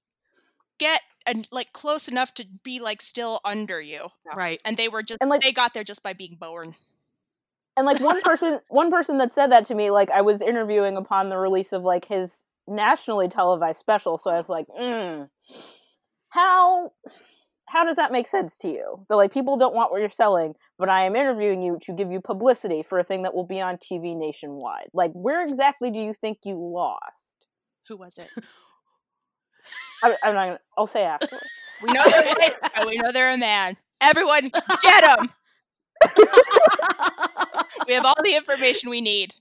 get and like close enough to be like still under you. Right. And they were just, And, like- they got there just by being born. And like one person one person that said that to me, like I was interviewing upon the release of like his nationally televised special, so I was like, mm, how how does that make sense to you? That like people don't want what you're selling, but I am interviewing you to give you publicity for a thing that will be on TV nationwide. Like, where exactly do you think you lost? Who was it? I, I'm not gonna. I'll say after. We know they're we know they're a man. Everyone, get them. We have all the information we need.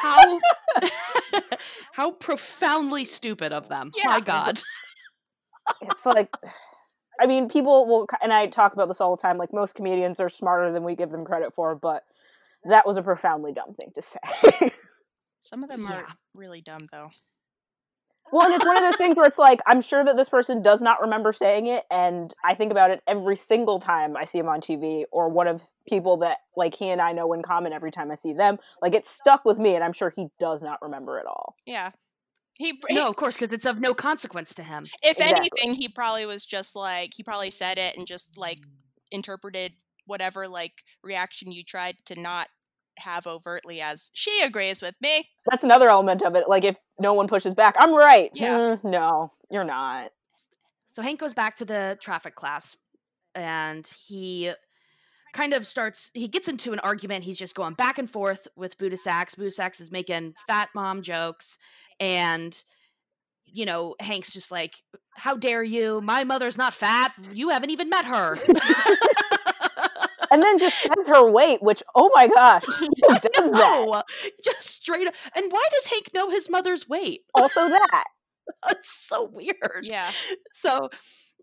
how how profoundly stupid of them. Yeah. My God. it's like i mean people will and i talk about this all the time like most comedians are smarter than we give them credit for but that was a profoundly dumb thing to say Some of them Yeah. are really dumb though. well and it's one of those things where it's like i'm sure that this person does not remember saying it and i think about it every single time i see him on tv or one of people that like he and i know in common every time i see them like it's stuck with me and i'm sure he does not remember it all Yeah. He, he No, of course, because it's of no consequence to him. if Exactly. anything, he probably was just like he probably said it and just like interpreted whatever like reaction you tried to not have overtly as she agrees with me. That's another element of it. Like if no one pushes back, I'm right. Yeah. Mm, no, you're not. So Hank goes back to the traffic class and he kind of starts he gets into an argument. He's just going back and forth with. Buddha Sachs is making fat mom jokes and you know, Hank's just like, How dare you? My mother's not fat. You haven't even met her. And then just says her weight, which oh my gosh, who does that? Just straight up. And why does Hank know his mother's weight? Also that. That's so weird. Yeah. So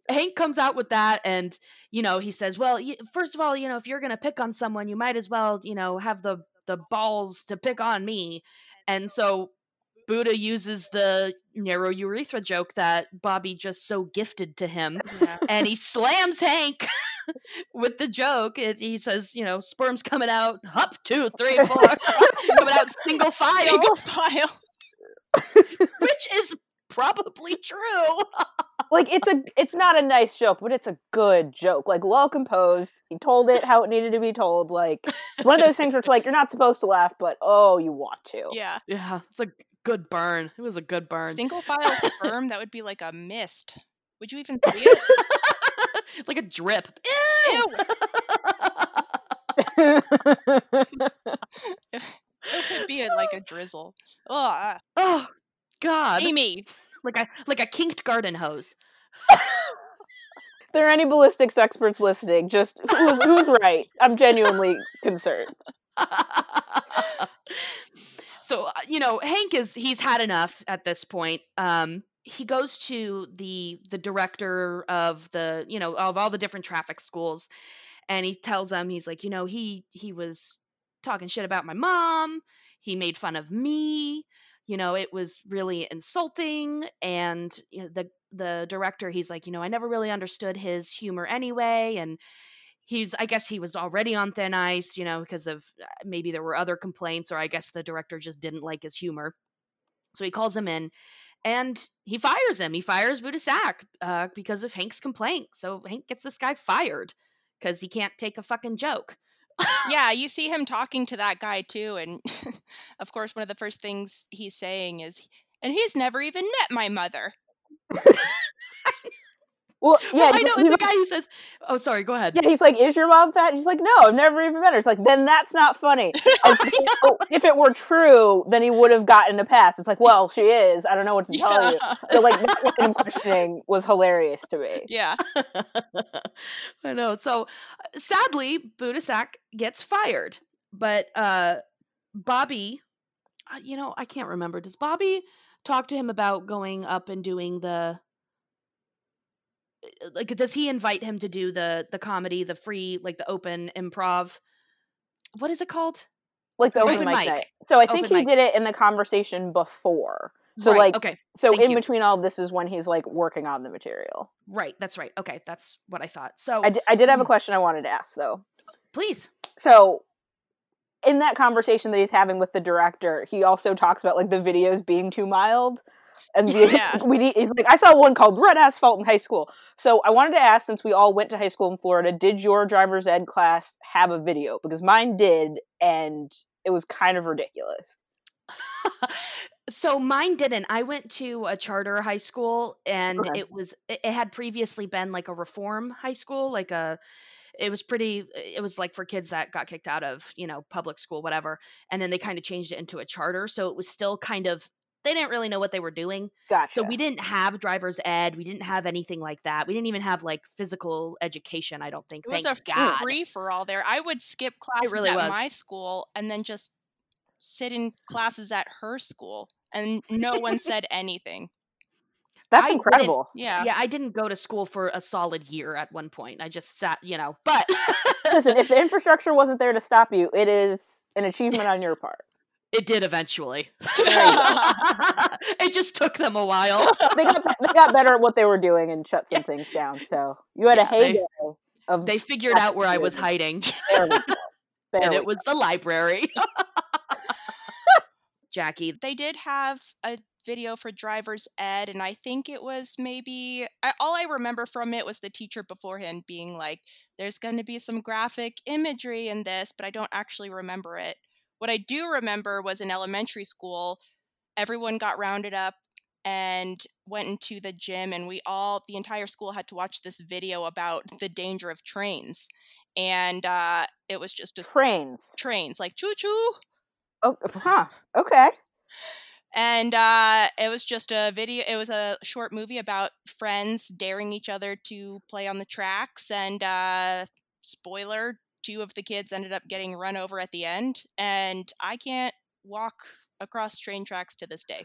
Hank comes out with that, and you know he says, "Well, first of all, you know if you're gonna pick on someone, you might as well, you know, have the the balls to pick on me." And so Buddha uses the narrow urethra joke that Bobby just so gifted to him, Yeah. and he slams Hank with the joke. It, he says, "You know, sperms coming out up two, three, four, coming out single file," Single file. which is probably true. Like it's a it's not a nice joke, but it's a good joke. Like well composed. He told it how it needed to be told. Like one of those things where it's like you're not supposed to laugh, but oh you want to. Yeah. Yeah, it's a good burn. It was a good burn. Single file sperm, that would be like a mist. Would you even see it? like a drip. Ew. It would be a, like a drizzle. Oh, oh God! Amy. Like a like a kinked garden hose. there are any ballistics experts listening, just who's, who's right? I'm genuinely concerned. so uh, you know, Hank is he's had enough at this point. Um, he goes to the the director of the you know of all the different traffic schools, and he tells them he's like you know he he was talking shit about my mom. He made fun of me. You know, it was really insulting. And you know, the the director, he's like, you know, I never really understood his humor anyway, and he's i guess he was already on thin ice you know because of uh, maybe there were other complaints or i guess the director just didn't like his humor. So he calls him in and he fires him. He fires Buddha Sack uh, because of hank's complaint. So hank gets this guy fired because he can't take a fucking joke Yeah, you see him talking to that guy too. And of course, one of the first things he's saying is, and he's never even met my mother. Well, yeah, Well, I know it's the like- guy who says oh sorry go ahead Yeah, he's like, "Is your mom fat?" She's like, "No, I've never even met her." It's like, then that's not funny. And so- so if it were true, then he would have gotten a pass. It's like, well, she is. I don't know what to tell you. So like that questioning was hilarious to me. yeah. I know. So uh, sadly, Buddha Sack gets fired, but uh, Bobby, uh, you know, I can't remember. Does Bobby talk to him about going up and doing the? Uh, Like, does he invite him to do the the comedy, the free, like the open improv? What is it called? Like the open, Open mic mic. night. So I think Open he mic. did it in the conversation before. So Right, like, okay, so thank in you. between all of this is when he's like working on the material. right, that's right. Okay, that's what I thought. So I, d- I did have a Mm. question I wanted to ask though. please, So in that conversation that he's having with the director, he also talks about like the videos being too mild. And the, Yeah. we need, he's like, I saw one called Red Asphalt in high school. So I wanted to ask, since we all went to high school in Florida, did your driver's ed class have a video? Because mine did, and it was kind of ridiculous. so mine didn't. I went to a charter high school and Okay. it was it, it had previously been like a reform high school, like a it was pretty it was like for kids that got kicked out of, you know, public school whatever. And then they kind of changed it into a charter, so it was still kind of they didn't really know what they were doing. Gotcha. So we didn't have driver's ed, we didn't have anything like that. We didn't even have like physical education, I don't think. It was Thank a God. free for all there. I would skip classes really at was. my school and then just sit in classes at her school, and no one said anything. That's I incredible. Yeah. yeah, I didn't go to school for a solid year at one point. I just sat, you know, but Listen, if the infrastructure wasn't there to stop you, it is an achievement on your part. It did eventually. it just took them a while. They got, they got better at what they were doing and shut some things down. So you had a Yeah, they- of They figured out where I was hiding, There we go. There and we it was the library. Jackie, they did have a video for driver's ed and i think it was maybe I, all i remember from it was the teacher beforehand being like there's going to be some graphic imagery in this but i don't actually remember it What I do remember was in elementary school, everyone got rounded up and went into the gym and we all the entire school had to watch this video about the danger of trains and uh, it was just a Trains. trains like choo choo Oh, huh. Okay. and uh, it was just a video it was a short movie about friends daring each other to play on the tracks and uh, spoiler two of the kids ended up getting run over at the end and i can't walk across train tracks to this day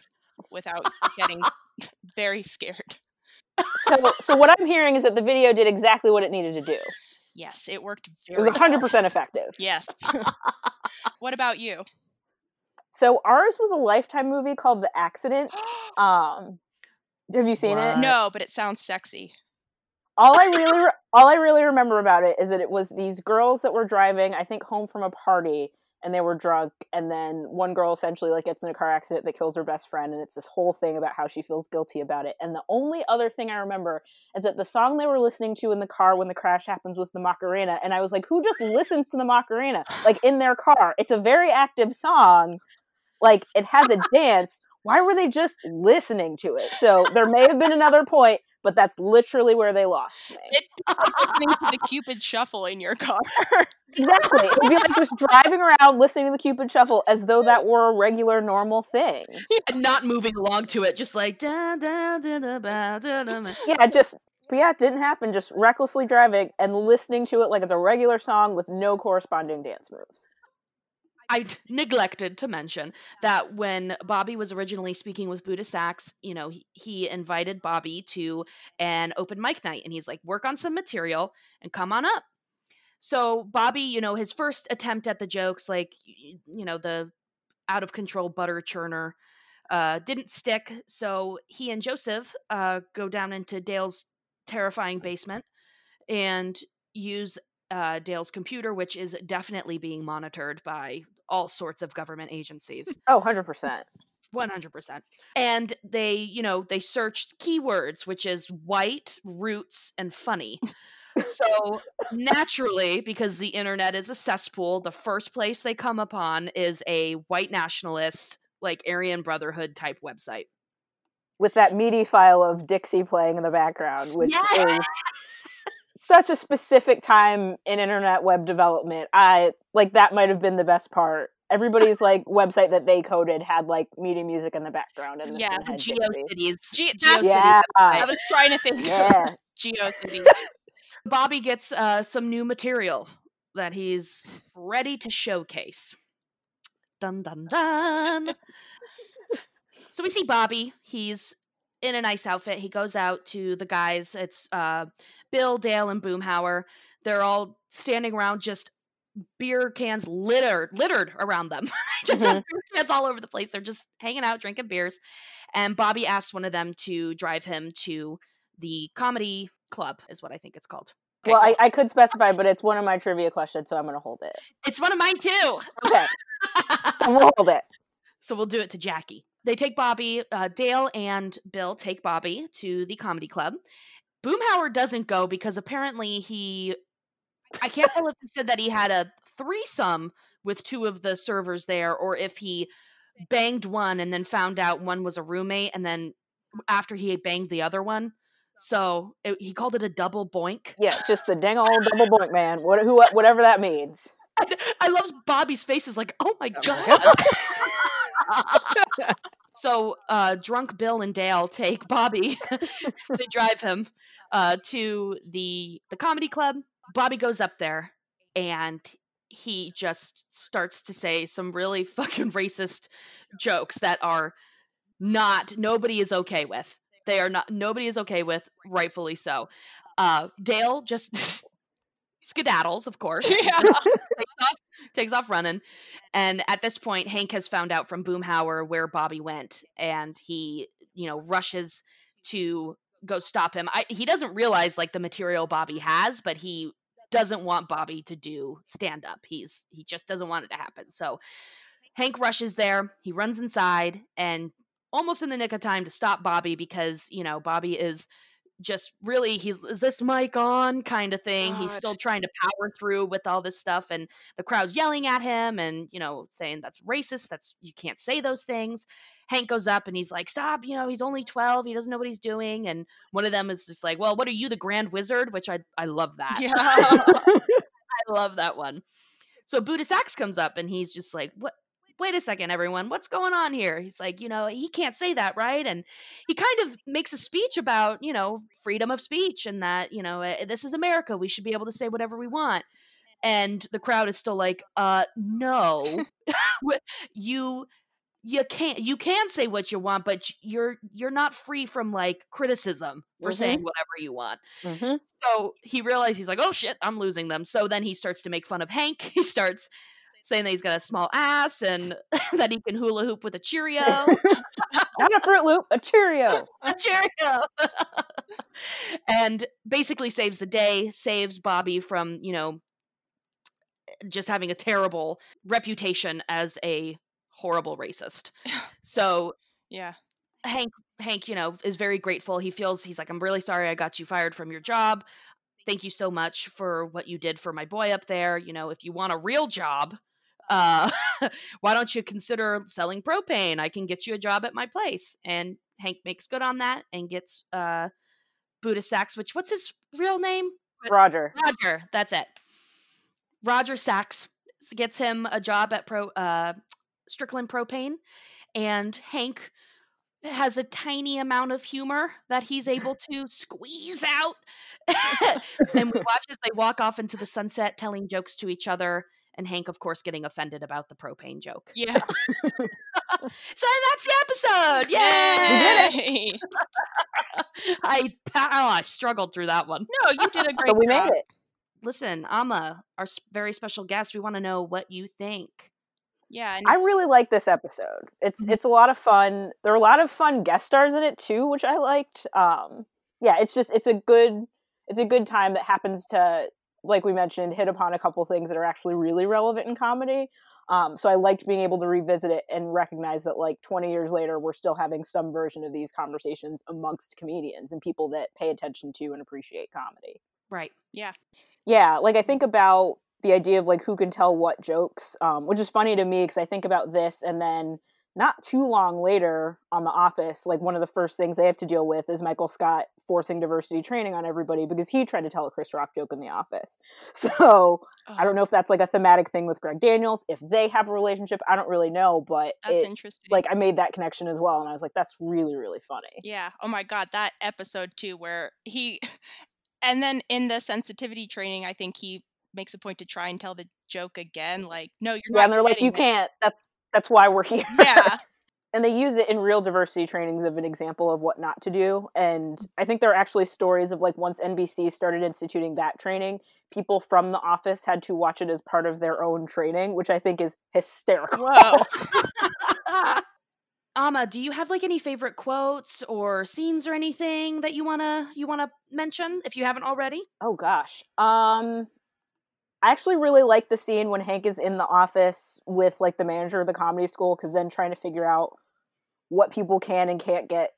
without getting very scared So, so what I'm hearing is that the video did exactly what it needed to do. yes it worked It was well. 100 percent effective. yes what about you So ours was a Lifetime movie called The Accident. Um, have you seen it? No but it sounds sexy all I really re- all I really remember about it is that it was these girls that were driving, I think, home from a party, and they were drunk, and then one girl essentially like gets in a car accident that kills her best friend, and it's this whole thing about how she feels guilty about it. And the only other thing I remember is that the song they were listening to in the car when the crash happens was the Macarena, and I was like, who just listens to the Macarena like in their car? It's a very active song, like it has a dance. Why were they just listening to it? So there may have been another point, but that's literally where they lost me. it like listening to the cupid shuffle in your car Exactly. It would be like just driving around listening to the Cupid Shuffle as though that were a regular, normal thing. and not moving along to it, just like da da da da ba, da, da. Yeah, just yeah, it didn't happen. Just recklessly driving and listening to it like it's a regular song with no corresponding dance moves. I neglected to mention that when Bobby was originally speaking with Buddha Sachs, you know, he, he invited Bobby to an open mic night and he's like, work on some material and come on up. So Bobby, you know, his first attempt at the jokes, like, you know, the out of control butter churner, uh, didn't stick. So he and Joseph uh, go down into Dale's terrifying basement and use uh, Dale's computer, which is definitely being monitored by all sorts of government agencies. Oh, 100%. 100%. And they, you know, they searched keywords, which is white, roots, and funny. So naturally, because the internet is a cesspool, the first place they come upon is a white nationalist, like Aryan Brotherhood type website. With that MIDI file of Dixie playing in the background, which Yeah. is such a specific time in internet web development. I like that might have been the best part. Everybody's like website that they coded had like MIDI music in the background and this Yes, one had Dixie. GeoCities. Ge- GeoCities Yeah. i was trying to think Yeah. geocity Bobby gets uh, some new material that he's ready to showcase. Dun dun dun. so we see Bobby. He's in a nice outfit. He goes out to the guys. It's uh, Bill, Dale, and Boomhauer. They're all standing around, just beer cans littered littered around them. just have beer cans all over the place. They're just hanging out, drinking beers. And Bobby asks one of them to drive him to the comedy club, is what I think it's called. Okay, Well. I, I could specify, but it's one of my trivia questions, so I'm going to hold it. it's one of mine too. Okay, and we'll hold it. so we'll do it to Jackie. They take Bobby, uh, Dale and Bill take Bobby to the comedy club. Boomhauer doesn't go because apparently he, I can't tell if he said that he had a threesome with two of the servers there or if he banged one and then found out one was a roommate and then after he had banged the other one. So it, he called it a double boink. Yeah, just the dang old double boink, man. What, who, whatever that means. I love Bobby's face is like, oh my Oh god. so uh, drunk Bill and Dale take Bobby. they drive him uh, to the the comedy club. Bobby goes up there and he just starts to say some really fucking racist jokes that are not nobody is okay with. They are not nobody is okay with, rightfully so. Uh, Dale just skedaddles, of course yeah takes off, running. And at this point, Hank has found out from Boomhauer where Bobby went, and he, you know, rushes to go stop him. I, he doesn't realize like the material Bobby has, but he doesn't want Bobby to do stand up. He's he just doesn't want it to happen. So Hank rushes there. He runs inside and almost in the nick of time to stop Bobby because you know Bobby is just really he's is this mic on kind of thing. He's still trying to power through with all this stuff and the crowd's yelling at him and you know saying that's racist, that's you can't say those things. Hank goes up and he's like, "Stop, you know, he's only 12, he doesn't know what he's doing." And one of them is just like, "Well, what are you the grand wizard?" which I I love that. Yeah. I love that one. So Buddha Sachs comes up and he's just like, "What? Wait a second, everyone. What's going on here?" He's like, "You know, he can't say that, right?" And he kind of makes a speech about, you know, freedom of speech and that, you know, eh, this is America. We should be able to say whatever we want. And the crowd is still like, "Uh, no, you." You can't. You can say what you want, but you're you're not free from like criticism for Mhm. saying whatever you want. Mhm. So he realized he's like, oh shit, I'm losing them. So then he starts to make fun of Hank. He starts saying that he's got a small ass and that he can hula hoop with a Cheerio. Not a Fruit Loop, a Cheerio. a Cheerio. and basically saves the day, saves Bobby from, you know, eh, just having a terrible reputation as a horrible racist. So yeah. Hank Hank, you know, is very grateful. He feels he's like, I'm really sorry I got you fired from your job. Thank you so much for what you did for my boy up there. You know, if you want a real job, uh, why don't you consider selling propane? I can get you a job at my place. And Hank makes good on that and gets uh Buddha Sachs, which what's his real name? Roger. Roger. That's it. Roger Sachs gets him a job at Pro uh, Strickland Propane, and Hank has a tiny amount of humor that he's able to squeeze out. and we watch as they walk off into the sunset, telling jokes to each other. And Hank, of course, getting offended about the propane joke. Yeah. So that's the episode. Yay! Yay! I oh, I struggled through that one. No, you did a great But we job. made it. Listen, Amma, our very special guest, we want to know what you think. Yeah, and I really like this episode. It's Mhm. it's a lot of fun. There are a lot of fun guest stars in it too, which I liked. Um, yeah, it's just it's a good it's a good time that happens to like we mentioned hit upon a couple things that are actually really relevant in comedy. Um, so I liked being able to revisit it and recognize that like 20 years later we're still having some version of these conversations amongst comedians and people that pay attention to and appreciate comedy. Right. Yeah, Yeah. like I think about the idea of like who can tell what jokes, um, which is funny to me because I think about this and then not too long later on The Office, like one of the first things they have to deal with is Michael Scott forcing diversity training on everybody because he tried to tell a Chris Rock joke in The Office. So I don't know if that's like a thematic thing with Greg Daniels, if they have a relationship, I don't really know, but That's it, interesting. like I made that connection as well, and I was like, that's really really funny. Yeah. Oh my god, that episode too where he and then in the sensitivity training, I think he makes a point to try and tell the joke again like, "No, you're Yeah, not." and they're like, you it." can't. That's that's why we're here. Yeah. and they use it in real diversity trainings of an example of what not to do and i think there are actually stories of like once nbc started instituting that training people from the office had to watch it as part of their own training which i think is hysterical Whoa. Amma, do you have like any favorite quotes or scenes or anything that you wanna you wanna mention if you haven't already? oh gosh um i actually really like the scene when hank is in the office with like the manager of the comedy school because then trying to figure out what people can and can't get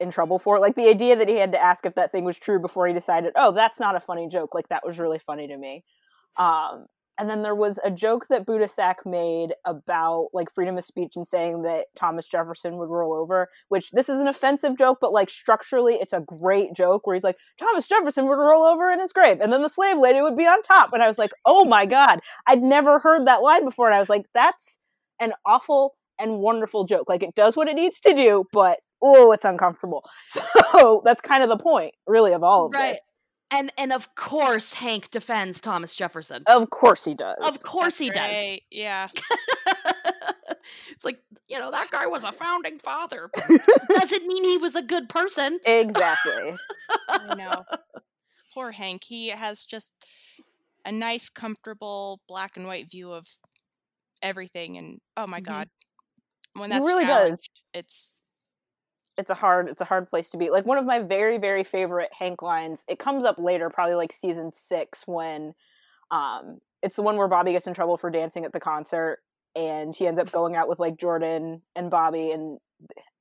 in trouble for. Like the idea that he had to ask if that thing was true before he decided oh that's not a funny joke like that was really funny to me. Um and then there was a joke that Buddha Sack made about like freedom of speech and saying that Thomas Jefferson would roll over, which this is an offensive joke, but like structurally it's a great joke where he's like, Thomas Jefferson would roll over in his grave and then the slave lady would be on top. And I was like, oh my God, I'd never heard that line before. And I was like, that's an awful and wonderful joke. Like it does what it needs to do, but oh, it's uncomfortable. So that's kind of the point, really, of all of Right. this. And and of course Hank defends Thomas Jefferson. Of course he does. Of course That's he great. Yeah. it's like, you know, that guy was a founding father. Doesn't mean he was a good person. Exactly. I know. Poor Hank. He has just a nice, comfortable black and white view of everything, and oh my Mhm. god, when He that's really does. challenged, it's it's a hard it's a hard place to be like one of my very very favorite hank lines it comes up later probably like season six when um it's the one where bobby gets in trouble for dancing at the concert and he ends up going out with like jordan and bobby and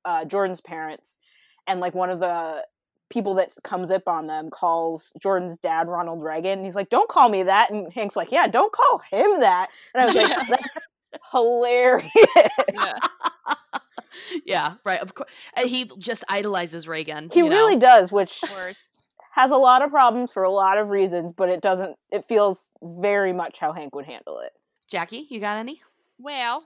uh jordan's parents and like one of the people that comes up on them calls Jordan's dad Ronald Reagan. And he's like, "Don't call me that," and Hank's like, "Yeah, don't call him that." And I was like, "That's hilarious." Yeah. Yeah, right. Of course, he just idolizes Reagan. He you know? really does, which Of course. has a lot of problems for a lot of reasons, but it doesn't. It feels very much how Hank would handle it. Jackie, you got any? Well,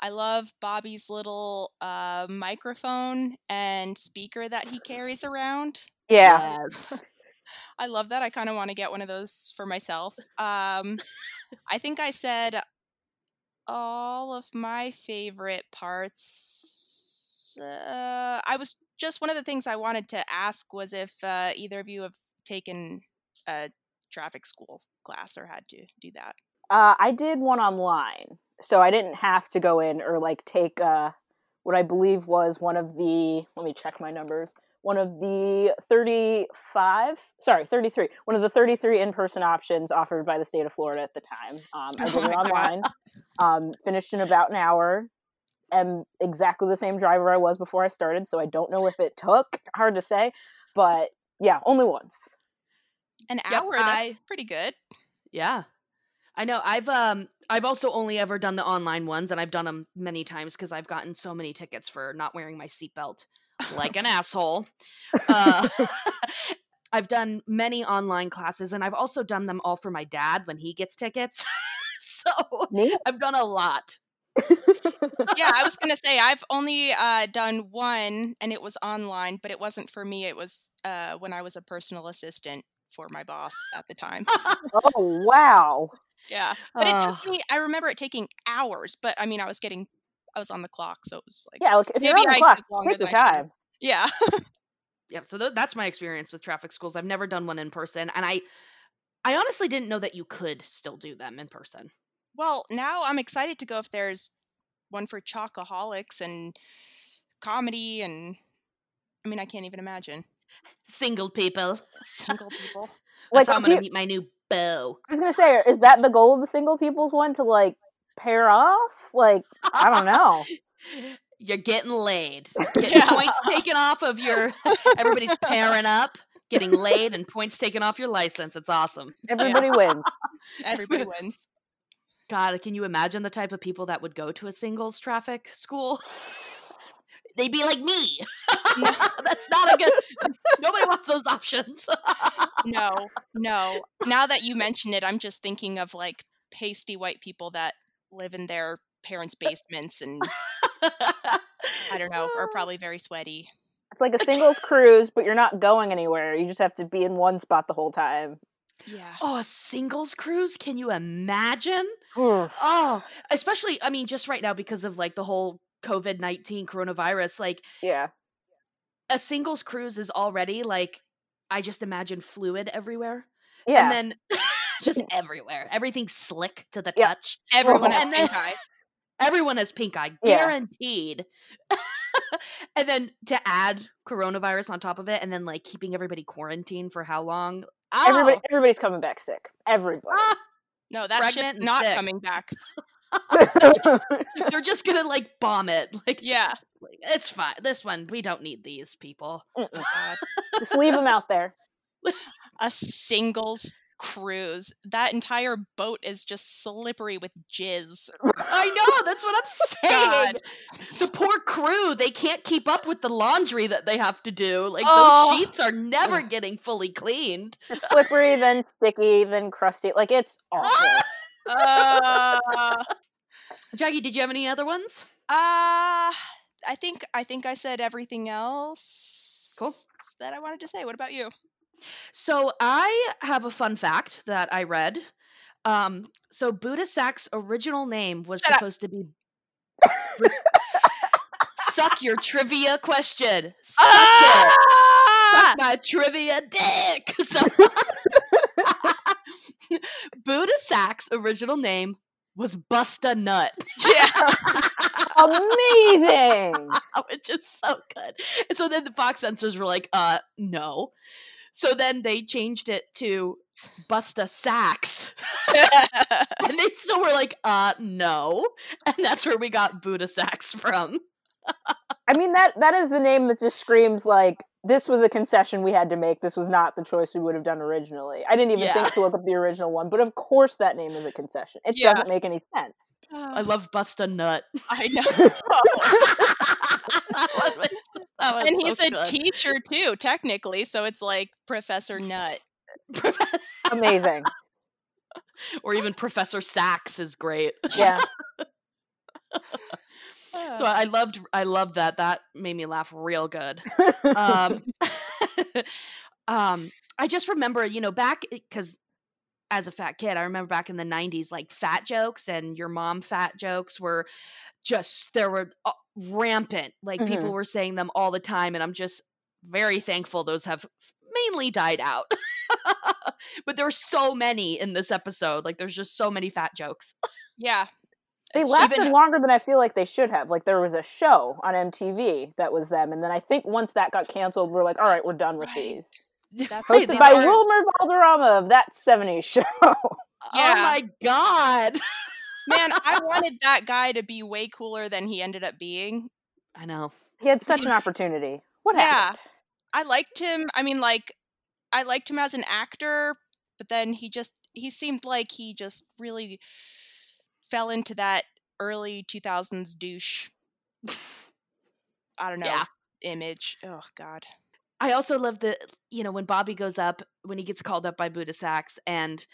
I love Bobby's little uh, microphone and speaker that he carries around. Yeah, Yes. I love that. I kind of want to get one of those for myself. Um, I think I said all of my favorite parts. Uh, I was just one of the things I wanted to ask was if uh, either of you have taken a traffic school class or had to do that. uh, I did one online, so I didn't have to go in or like take uh, what I believe was one of the. Let me check my numbers. One of the thirty-five, sorry, thirty-three. One of the thirty-three in-person options offered by the state of Florida at the time. Um, I did Oh it online. Um, finished in about an hour. Am exactly the same driver I was before I started, so I don't know if it took. Hard to say, but yeah, only once. An Yep, hour, that's pretty good. Yeah. I know. I've um I've also only ever done the online ones and I've done them many times because I've gotten so many tickets for not wearing my seatbelt like an asshole. Uh, I've done many online classes and I've also done them all for my dad when he gets tickets. so Neat. I've done a lot. Yeah, I was gonna say I've only uh, done one, and it was online, but it wasn't for me. It was uh, when I was a personal assistant for my boss at the time. oh wow! Yeah, but it took me. I remember it taking hours, but I mean, I was getting, I was on the clock, so it was like, Yeah, like if you're Maybe on the I clock, longer take your than I time. yeah. yeah so th- that's my experience with traffic schools i've never done one in person and i i honestly didn't know that you could still do them in person Well, now I'm excited to go if there's one for chocoholics and comedy, and I mean, I can't even imagine single people single people. that's Like, how i'm gonna you- meet my new beau I was gonna say, is that the goal of the single people's one to like pair off? Like, I don't know. You're getting laid. Getting Yeah. points taken off of your. Everybody's pairing up, getting laid, and points taken off your license. It's awesome. Everybody wins. Everybody wins. God, can you imagine the type of people that would go to a singles traffic school? They'd be like me. That's not a good. Nobody wants those options. No, no. Now that you mention it, I'm just thinking of like pasty white people that live in their parents' basements and I don't know, are probably very sweaty. It's like a singles cruise, but you're not going anywhere. You just have to be in one spot the whole time. Yeah. Oh, a singles cruise? Can you imagine? Oof. Oh, especially, I mean, just right now because of like the whole COVID 19 coronavirus, like Yeah. a singles cruise is already like, I just imagine fluid everywhere. Yeah. And then just everywhere. Everything's slick to the Yeah. touch. Everyone has pink eye. Everyone has pink eye, Yeah. guaranteed. and then to add coronavirus on top of it, and then like keeping everybody quarantined for how long? Oh, Everybody, everybody's coming back sick. Everybody. ah, No, that Pregnant shit's not sick. coming back. they're just gonna like bomb it. Like, Yeah. it's fine. This one, we don't need these people. Just leave them out there. A singles cruise. That entire boat is just slippery with jizz. I know. That's what I'm saying. God. The poor crew, they can't keep up with the laundry that they have to do. Like Oh. those sheets are never getting fully cleaned. Just slippery, then sticky, then crusty. Like it's awful. Uh, Jackie, did you have any other ones? Uh I think I think I said everything else Cool. that I wanted to say. What about you? So I have a fun fact that I read. Um, so Buddha Sack's original name was Shut up. supposed to be Suck your trivia question. Suck it. Ah! Suck my trivia dick. So Buddha Sack's original name was Busta Nut. Yeah. Amazing. which is so good. And so then the Fox censors were like, uh, no. So then they changed it to Busta Sacks. and they still were like, uh, no. And that's where we got Buddha Sacks from. I mean that that is the name that just screams like this was a concession we had to make. This was not the choice we would have done originally. I didn't even Yeah. think to look up the original one, but of course that name is a concession. It Yeah. doesn't make any sense. I love bust a nut. I know. That was- and so he's a good. teacher too, technically. So it's like Professor Nut. Amazing. or even Professor Sachs is great. Yeah. So I loved I loved that. That made me laugh real good. Um, um, I just remember, you know, back because as a fat kid, I remember back in the '90s, like fat jokes and your mom fat jokes were just there were uh, rampant. Like people Mhm. were saying them all the time, and I'm just very thankful those have mainly died out. but there were so many in this episode. Like there's just so many fat jokes. yeah. they It's lasted just- longer than I feel like they should have. Like there was a show on MTV that was them, and then I think once that got canceled, we're like, all right, we're done with Right. these. That's Hosted they by were- Wilmer Valderrama of that '70s show. Oh my god. Man, I wanted that guy to be way cooler than he ended up being. I know. he had such an opportunity. What Yeah. happened? I liked him. I mean, like, I liked him as an actor, but then he just, he seemed like he just really fell into that early 2000s douche. I don't know. Yeah. Image. Oh, God. I also love the you know when Bobby goes up when he gets called up by Buddha Sack and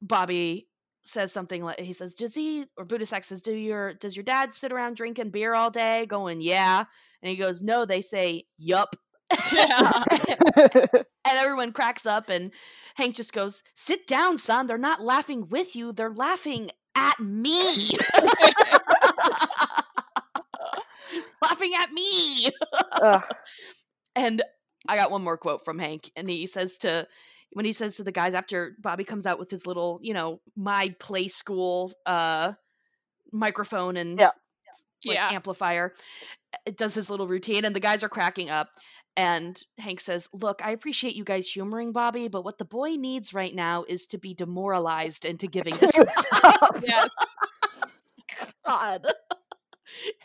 Bobby says something like he says does he or Buddha Sack says do your does your dad sit around drinking beer all day? Going yeah. And he goes no they say yup. Yeah. and everyone cracks up and Hank just goes sit down son. They're not laughing with you. They're laughing at me. Laughing at me. And I got one more quote from Hank, and he says to when he says to the guys after Bobby comes out with his little, you know, my play school uh microphone and Yeah. like, yeah. amplifier, it does his little routine, and the guys are cracking up. And Hank says, Look, I appreciate you guys humoring Bobby, but what the boy needs right now is to be demoralized into giving this Yes. God.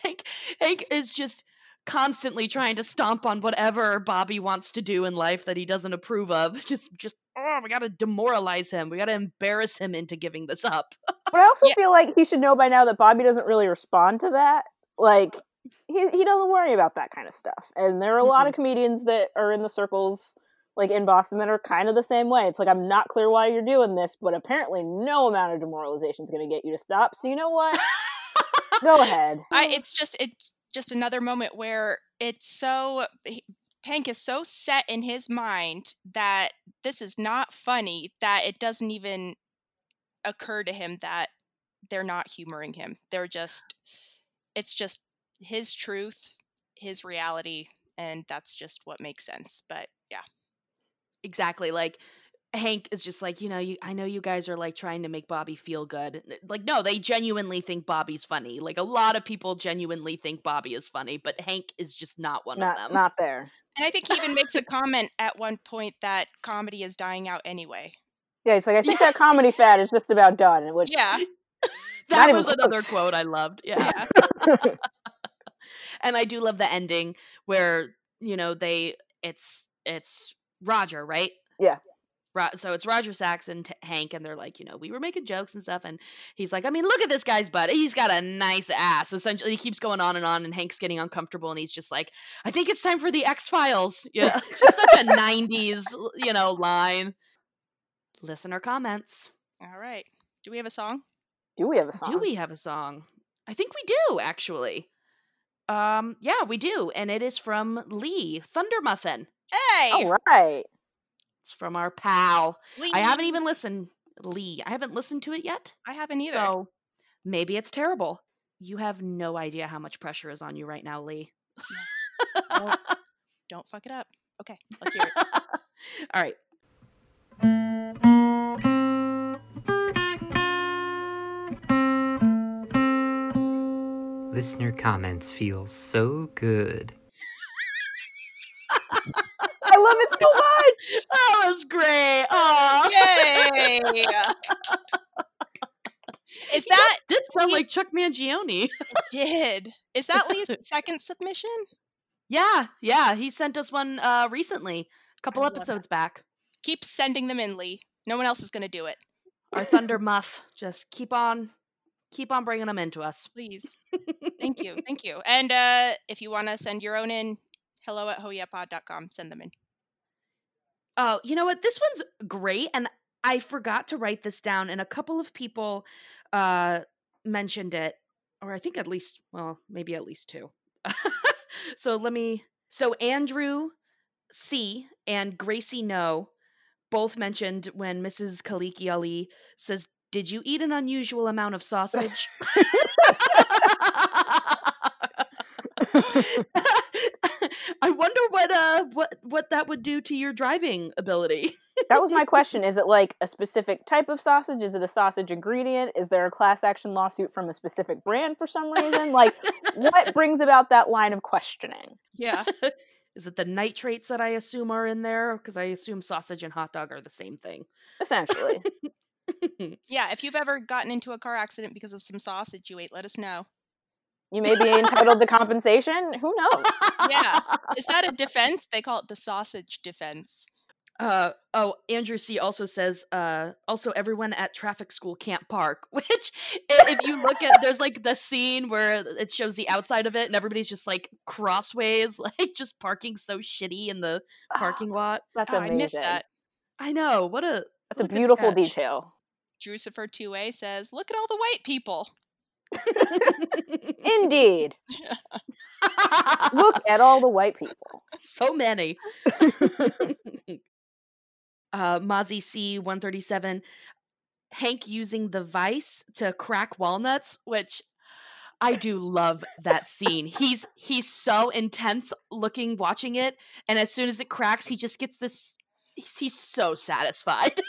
Hank Hank is just constantly trying to stomp on whatever Bobby wants to do in life that he doesn't approve of. Just just oh, we gotta demoralize him. We gotta embarrass him into giving this up. But I also Yeah. feel like he should know by now that Bobby doesn't really respond to that. Like he he doesn't worry about that kind of stuff. And there are a lot of comedians that are in the circles like in Boston that are kind of the same way. It's like I'm not clear why you're doing this, but apparently no amount of demoralization is going to get you to stop. So you know what? Go ahead. I, it's just it's just another moment where it's so Hank is so set in his mind that this is not funny that it doesn't even occur to him that they're not humoring him. They're just it's just his truth, his reality, and that's just what makes sense. But yeah. Exactly. Like Hank is just like, you know, you I know you guys are like trying to make Bobby feel good. Like, no, they genuinely think Bobby's funny. Like a lot of people genuinely think Bobby is funny, but Hank is just not one Not of them. not there. And I think he even makes a comment at one point that comedy is dying out anyway. Yeah, it's like I think that comedy fad is just about done. Which Yeah. That was another close. quote I loved. Yeah. Yeah. and I do love the ending where you know they it's it's Roger, right? Yeah. Ro- so it's Roger Sack and T- Hank, and they're like, you know, we were making jokes and stuff, and he's like, I mean, look at this guy's butt. He's got a nice ass. Essentially, he keeps going on and on, and Hank's getting uncomfortable, and he's just like, I think it's time for the X Files. You know, just such a '90s, you know, line. Listener comments. All right. Do we have a song? do we have a song? Do we have a song? I think we do actually. Um, yeah, we do, and it is from Lee Thunder Muffin. Hey. All right. It's from our pal. Lee. I haven't even listened. Lee, I haven't listened to it yet. I haven't either. So maybe it's terrible. You have no idea how much pressure is on you right now, Lee. Don't, don't fuck it up. Okay, let's hear it. All right. Listener comments feel so good. Love it so much. That was great. Oh, Yay! Is that did sound Lee's- like Chuck Mangione. did? Is that Lee's second submission? Yeah, yeah. He sent us one uh recently, a couple I episodes back. Keep sending them in, Lee. No one else is going to do it. Our Thunder Muff. Just keep on keep on bringing them into us. Please. Thank you. Thank you. And uh, if you want to send your own in, hello at hoyapod.com. Send them in. Oh, you know what? This one's great, and I forgot to write this down, and a couple of people uh mentioned it, or I think at least, well, maybe at least two. so let me. So Andrew C and Gracie No both mentioned when Mrs. Kaliki Ali says, "Did you eat an unusual amount of sausage?" I wonder what uh what what that would do to your driving ability. that was my question. Is it like a specific type of sausage? Is it a sausage ingredient? Is there a class action lawsuit from a specific brand for some reason? Like, what brings about that line of questioning? Yeah. Is it the nitrates that I assume are in there? Because I assume sausage and hot dog are the same thing. Essentially. Yeah. If you've ever gotten into a car accident because of some sausage you ate, let us know. You may be entitled to compensation. Who knows? Yeah. Is that a defense? They call it the sausage defense. Uh oh, Andrew C also says uh also everyone at traffic school can't park, which if you look at there's like the scene where it shows the outside of it and everybody's just like crossways, like just parking so shitty in the parking lot. That's Oh, amazing. I missed that. I know. What a That's a what good beautiful detail. Drucifer 2A says, look at all the white people. Indeed. Look at all the white people. so many. uh Mozzie C 137 Hank using the vice to crack walnuts, which I do love that scene. He's he's so intense looking watching it, and as soon as it cracks, he just gets this. He's, he's so satisfied,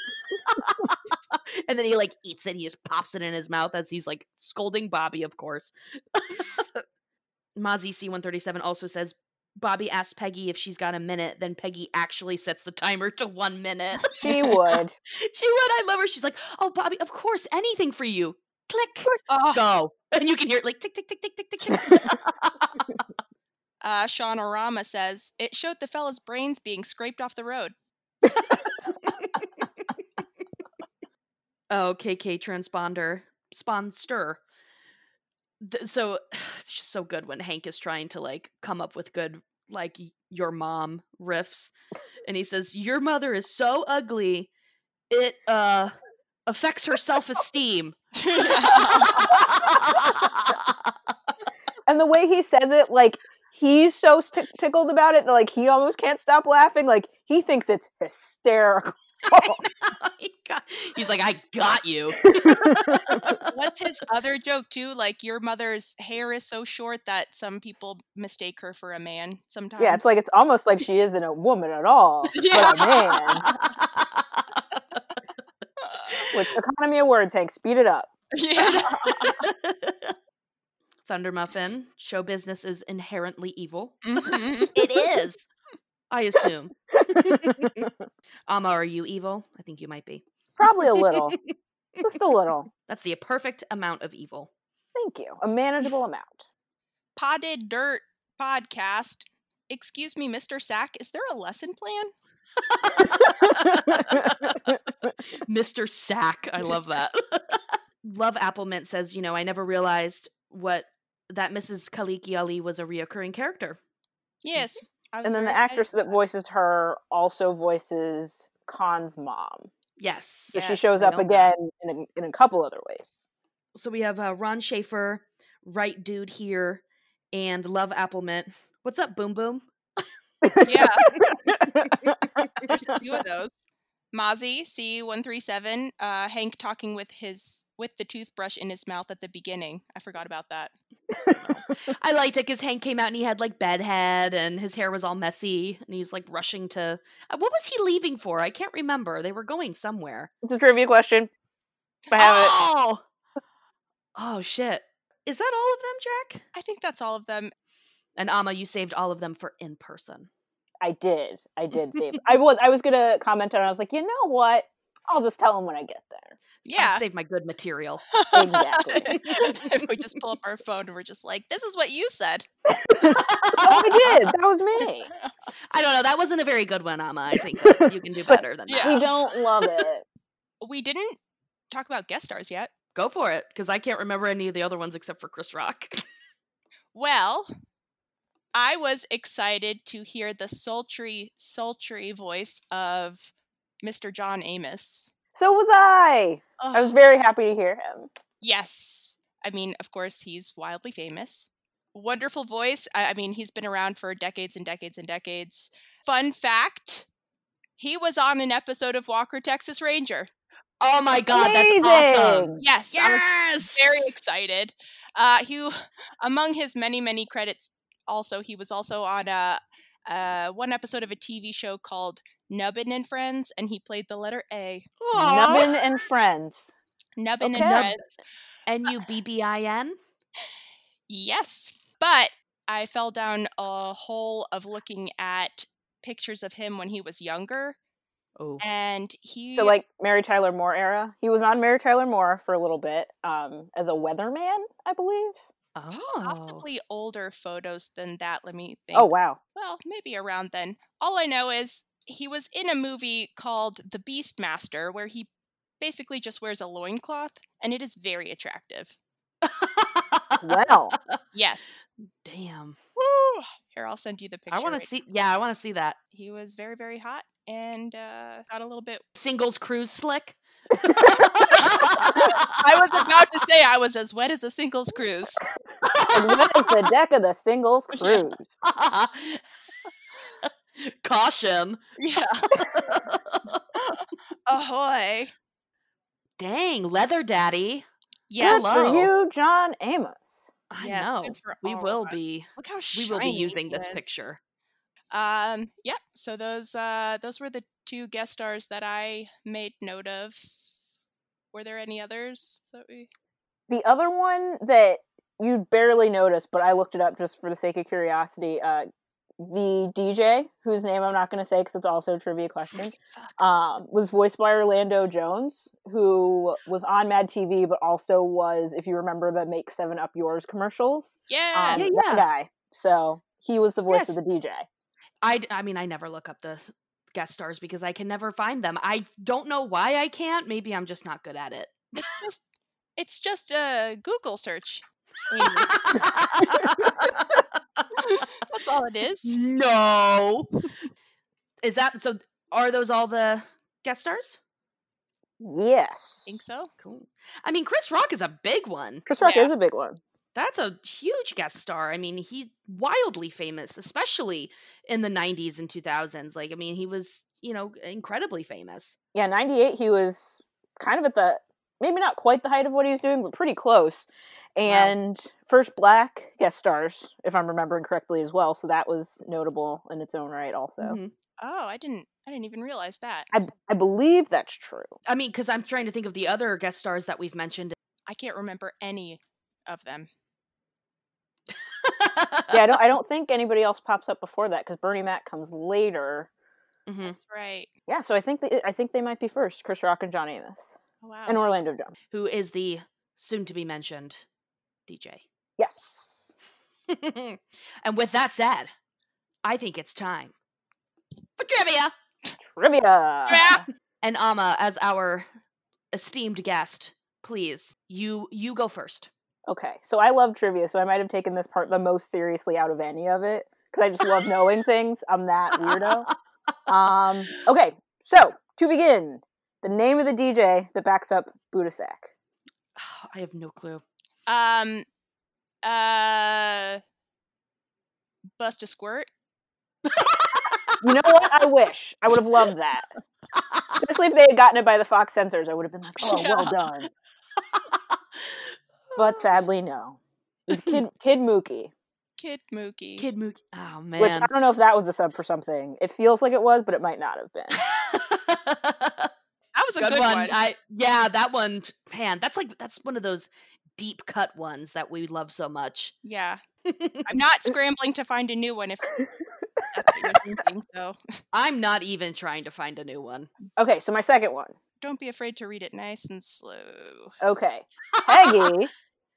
and then he like eats it. He just pops it in his mouth as he's like scolding Bobby, of course. Mozzie C one thirty seven also says Bobby asks Peggy if she's got a minute, then Peggy actually sets the timer to one minute. She would. she would. I love her. She's like, "Oh, Bobby, of course, anything for you." Click, Oh, go, and you can hear it like tick, tick, tick, tick, tick, tick, tick. uh, Sean Orama says, it showed the fella's brains being scraped off the road. Oh, KK transponder, sponster. Th- so it's just so good when Hank is trying to like come up with good like your mom riffs, and he says, "Your mother is so ugly, it uh affects her self esteem." and the way he says it, like he's so st- tickled about it that like he almost can't stop laughing. Like he thinks it's hysterical. He got- He's like, I got you. What's his other joke, too? Like, your mother's hair is so short that some people mistake her for a man sometimes. yeah, it's like it's almost like she isn't a woman at all, Yeah. but a man. Which economy of words, Hank? Speed it up. yeah. Thunder Muffin, show business is inherently evil. Mhm. It is. I assume. Amma, um, are you evil? I think you might be. Probably a little, just a little. That's the perfect amount of evil. Thank you. A manageable amount. Potted Dirt podcast. Excuse me, Mr. Sack, is there a lesson plan? Mr. Sack. I love that. love Apple Mint says, you know, I never realized what that Mrs. Kaliki Ali was a reoccurring character. Yes. I was and then the actress for that voices her also voices Kahn's mom. Yes. So she shows I up again in a, in a couple other ways. So we have uh, Ron Schaefer, right dude here, and Love Applement. What's up, Boom Boom? Yeah, there's two of those. Mozzie C137, uh, Hank talking with his with the toothbrush in his mouth at the beginning. I forgot about that. I liked it because Hank came out and he had like bedhead and his hair was all messy and he's like rushing to. uh, What was he leaving for? I can't remember. They were going somewhere. it's a trivia question. I have it. oh! Oh shit! Is that all of them, Jack? I think that's all of them. And Amma, you saved all of them for in person. I did. I did save. I was. I was gonna comment on. it. I was like, you know what? I'll just tell him when I get there. Yeah. save my good material. Exactly. if we just pull up our phone and we're just like, this is what you said. oh, I did. That was me. I don't know. That wasn't a very good one, Amma. I think you can do better than Yeah. that. We don't love it. We didn't talk about guest stars yet. Go for it, because I can't remember any of the other ones except for Chris Rock. Well, I was excited to hear the sultry, sultry voice of Mr. John Amos. So was I. I was very happy to hear him. yes. I mean, of course, he's wildly famous. Wonderful voice. I, I mean, he's been around for decades and decades and decades. Fun fact he was on an episode of Walker, Texas Ranger. oh my god, Amazing. that's awesome! Yes, I was Yes, very excited. Uh, he, among his many many credits, also he was also on a, uh, one episode of a TV show called Nubbin and Friends, and he played the letter A. Aw. Nubbin and friends. Nubbin Okay. and Friends. N U B B I N. Yes, but I fell down a hole of looking at pictures of him when he was younger, Oh, and he So like Mary Tyler Moore era. He was on Mary Tyler Moore for a little bit um, as a weatherman, I believe. Oh, possibly older photos than that. Let me think. Oh wow. well, maybe around then. All I know is he was in a movie called The Beastmaster where he basically just wears a loincloth and it is very attractive. Well, Yes. Damn. Woo! Here, I'll send you the picture. I want to right- see. Yeah, I want to see that He was very, very hot and uh, got a little bit. singles cruise slick. I was about to say I was as wet as a singles cruise. and what is the deck of the singles Yeah. cruise? Caution. Yeah. Ahoy. Dang, leather daddy. Yes. Good Hello. for you, John Amos. I yes, know. We will be. Look how We will be using this picture. Um, yeah. So those uh those were the two guest stars that I made note of. Were there any others that we? The other one that you'd barely notice, but I looked it up just for the sake of curiosity. Uh, the DJ, whose name I'm not going to say because it's also a trivia question, um, was voiced by Orlando Jones, who was on Mad TV, but also was, if you remember, the "Make Seven Up Yours" commercials. Yeah. Um, Yeah, that yeah. guy. So he was the voice Yes. of the DJ. I, I mean, I never look up the s- guest stars because I can never find them. I don't know why I can't. Maybe I'm just not good at it. Just- it's just a Google search. That's all it is. no. Is that so? Are those all the guest stars? Yes. Think so? Cool. I mean, Chris Rock is a big one. Chris Rock Yeah. is a big one. That's a huge guest star. I mean, he's wildly famous, especially in the 90s and 2000s. Like, I mean, he was, you know, incredibly famous. Yeah, 98, he was kind of at the, maybe not quite the height of what he was doing, but pretty close. And first black guest stars, if I'm remembering correctly as well. So that was notable in its own right, also. Mhm. Oh, I didn't. I didn't even realize that. I, I believe that's true. I mean, because I'm trying to think of the other guest stars that we've mentioned. I can't remember any of them. Yeah, I don't, I don't think anybody else pops up before that because Bernie Mac comes later. Mhm. That's right. Yeah, so I think they, I think they might be first. Chris Rock and John Amos Oh, wow. and Orlando Jones. Who is the soon to be mentioned DJ. Yes. and with that said, I think it's time for trivia. Trivia. Yeah. And Amma, as our esteemed guest, please, you you go first. Okay, so I love trivia, so I might have taken this part the most seriously out of any of it because I just love knowing things. I'm that weirdo. Um, okay, so to begin, the name of the DJ that backs up Buddha Sack. I have no clue. Um. Uh. Bust a squirt. You know what? I wish I would have loved that, especially if they had gotten it by the Fox censors. I would have been like, "Oh, well done." But sadly, no. It was Kid Kid Mookie, Kid Mookie. Kid Mookie. Oh man. which I don't know if that was a sub for something. It feels like it was, but it might not have been. That was a good, good, one. one. I yeah, that one. Man, that's like that's one of those deep cut ones that we love so much. Yeah. I'm not scrambling to find a new one if that's what you're thinking. So I'm not even trying to find a new one. Okay, so my second one. Don't be afraid to read it nice and slow. Okay. Peggy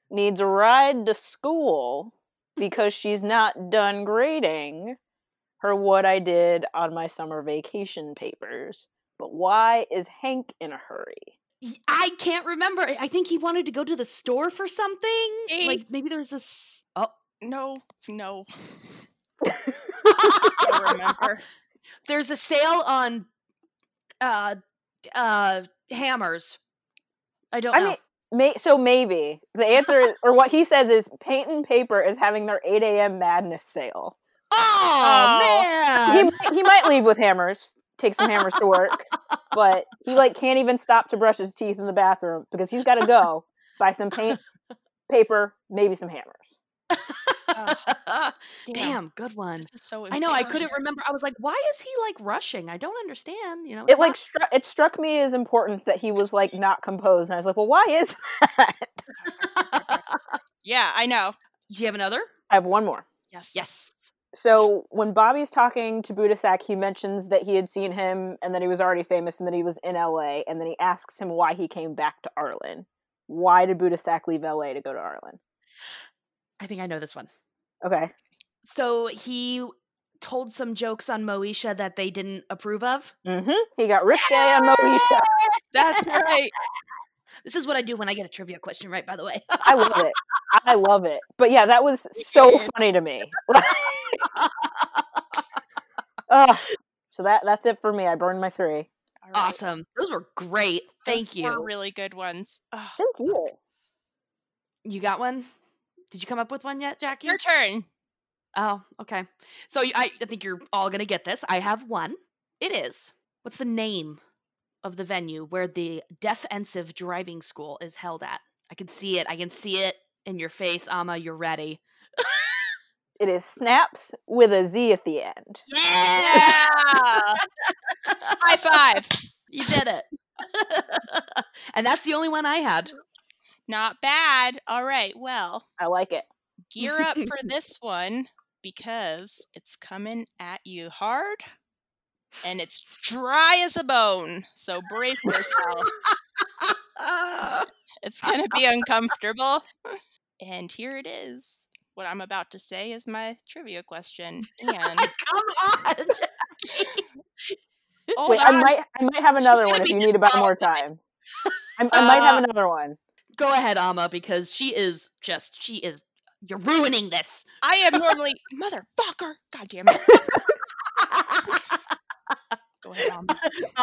needs a ride to school because she's not done grading her what I did on my summer vacation papers. But why is Hank in a hurry? I can't remember. I I think he wanted to go to the store for something. Hey. Like maybe there's was this. Oh, No, no. I don't remember. there's a sale on uh uh hammers. I don't I know. mean, may, so maybe the answer, is, or what he says is, Paint and Paper is having their 8 a.m. madness sale. oh, Oh. Man! might- he might leave with hammers, take some hammers to work, but he like can't even stop to brush his teeth in the bathroom because he's got to go buy some paint, paper, maybe some hammers. Uh, Damn. Damn, good one. So I know. I couldn't remember. I was like, why is he like rushing? I don't understand. You know, It it's like not- struck it struck me as important that he was like not composed, and I was like, well, why is that? Yeah, I know. Do you have another? I have one more. Yes. Yes. So when Bobby's talking to Buddha Sack, he mentions that he had seen him and that he was already famous and that he was in LA, and then he asks him why he came back to Arlen. Why did Buddha Sack leave LA to go to Arlen? I think I know this one. Okay. So he told some jokes on Moesha that they didn't approve of. Mm-hmm. He got risque on Moesha. That's right. This is what I do when I get a trivia question right, by the way. I love it. I love it. But yeah, that was so funny to me. Ugh. so that that's it for me. I burned my three. All right. awesome. Those were great. Thank Those you. were really good ones. Ugh. Thank you. you got one? Did you come up with one yet, Jackie? Your turn. Oh, okay. So y- I, I think you're all going to get this. I have one. It is. What's the name of the venue where the defensive driving school is held at? I can see it. I can see it in your face, Amma. You're ready. It is snaps with a Z at the end. Yeah. High five. You did it. and that's the only one I had. Not bad. All right. Well, I like it. gear up for this one because it's coming at you hard and it's dry as a bone. So brace yourself. It's going to be uncomfortable. And here it is. What I'm about to say is my trivia question. And Come on. hold Wait, I might I might have another one if you need about more time. I, I might have Uh, another one. Go ahead, Amma, because she is just, she is, you're ruining this. I am normally motherfucker. God damn it. Go ahead, Mom.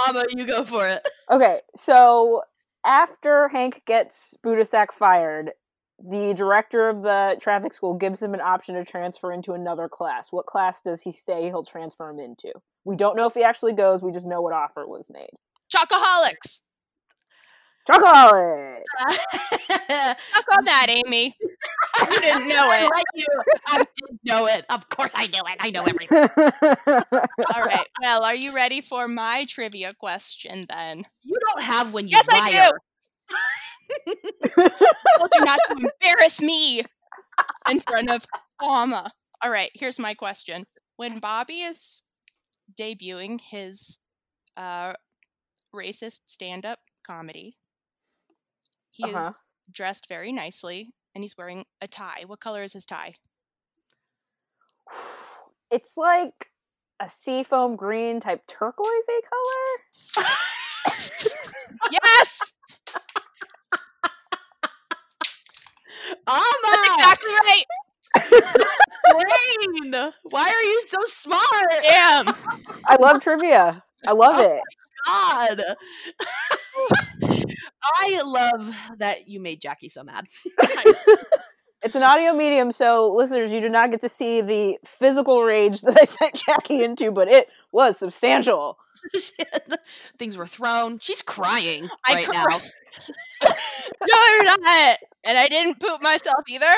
Amma, you go for it. Okay, so after Hank gets Buddha Sack fired, the director of the traffic school gives him an option to transfer into another class. What class does he say he'll transfer him into? We don't know if he actually goes. We just know what offer was made. Chocoholics. Chocolate. Suck on that, Amy. You didn't know I it. like you. I did know it. Of course I knew it. I know everything. All right. Well, are you ready for my trivia question then? You don't have when you Yes, I do. I told you not to embarrass me in front of Amma. All right, here's my question. When Bobby is debuting his uh, racist stand up comedy, he Uh-huh. is dressed very nicely and he's wearing a tie. What color is his tie? it's like a seafoam green type turquoisey color. Yes! Amma! That's exactly right! Brain! Why are you so smart? Damn! I love trivia. I love Oh it. God. I love that you made Jackie so mad. It's an audio medium, so listeners, you do not get to see the physical rage that I sent Jackie into, but it was substantial. Things were thrown. She's crying right cr- now. No, you're not! And I didn't poop myself either.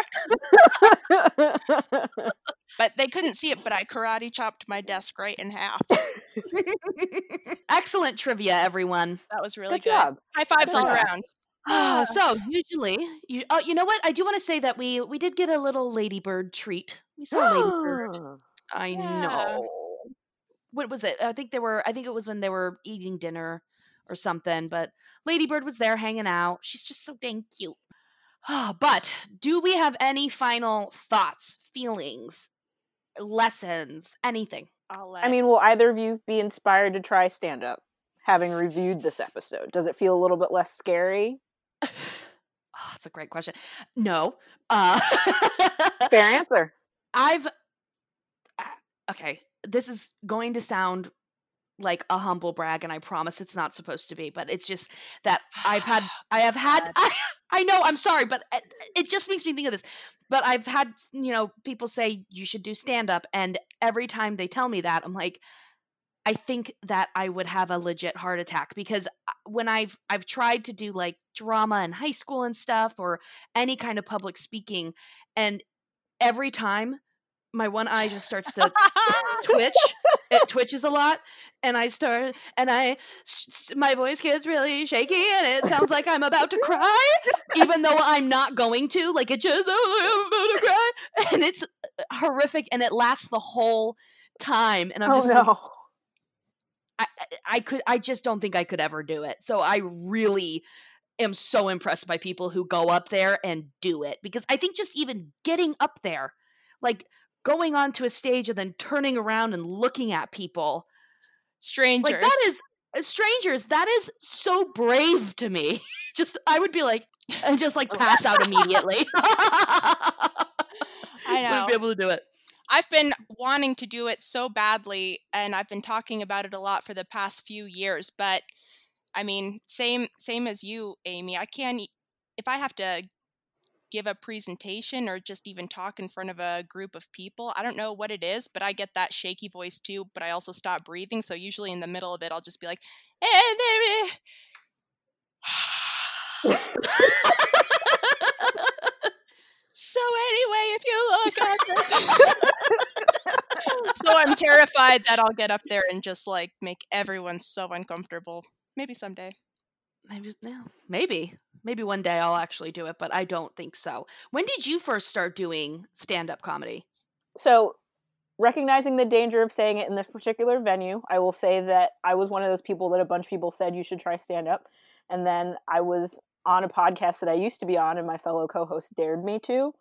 But they couldn't see it, but I karate chopped my desk right in half. Excellent trivia, everyone. That was really Good good. job. High fives Good all job. around. Uh, so usually, you, oh, you know what? I do want to say that we we did get a little ladybird treat. We saw ladybird. I Yeah. know. What was it? I think they were. I think it was when they were eating dinner or something. But Ladybird was there hanging out. She's just so dang cute. but do we have any final thoughts, feelings, lessons, anything? I'll let I mean, will either of you be inspired to try stand up having reviewed this episode? Does it feel a little bit less scary? Oh, that's a great question. No. Uh, Fair answer. I've uh, okay. This is going to sound like a humble brag, and I promise it's not supposed to be. But it's just that I've had, I have had, I, I know, I'm sorry, but it, it just makes me think of this. But I've had, you know, people say you should do stand up, and every time they tell me that, I'm like, I think that I would have a legit heart attack because uh, when I've I've tried to do like drama in high school and stuff or any kind of public speaking and every time my one eye just starts to twitch it twitches a lot and i start and I my voice gets really shaky and it sounds like i'm about to cry even though i'm not going to like it just oh, i'm about to cry and it's uh, horrific and it lasts the whole time and i'm oh just no. I, I- I could I just don't think I could ever do it. So I really am so impressed by people who go up there and do it because I think just even getting up there, like going onto a stage and then turning around and looking at people, strangers. like that is uh, strangers. That is so brave to me. just I would be like and just like pass out immediately. I wouldn't be able to do it. I've been wanting to do it so badly, and I've been talking about it a lot for the past few years. But I mean, same same as you, Amy. I can't if I have to give a presentation or just even talk in front of a group of people. I don't know what it is, but I get that shaky voice too. But I also stop breathing, so usually in the middle of it, I'll just be like, "Eh, there is." So anyway, if you look at so I'm terrified that I'll get up there and just like make everyone so uncomfortable. Maybe someday. Maybe no, maybe maybe one day I'll actually do it, but I don't think so. When did you first start doing stand up comedy? So, recognizing the danger of saying it in this particular venue, I will say that I was one of those people that a bunch of people said you should try stand up. And then I was on a podcast that I used to be on, and my fellow co host dared me to.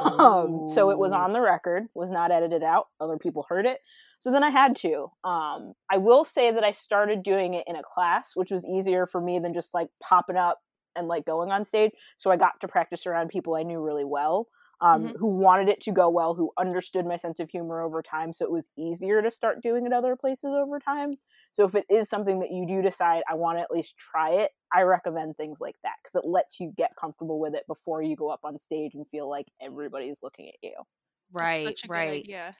Um, so it was on the record, was not edited out. Other people heard it. So then I had to. Um, I will say that I started doing it in a class, which was easier for me than just like popping up and like going on stage. So I got to practice around people I knew really well um, Mhm. who wanted it to go well, who understood my sense of humor over time. So it was easier to start doing it other places over time. So if it is something that you do decide, I want to at least try it, I recommend things like that because it lets you get comfortable with it before you go up on stage and feel like everybody's looking at you. Right, Such a good right. idea.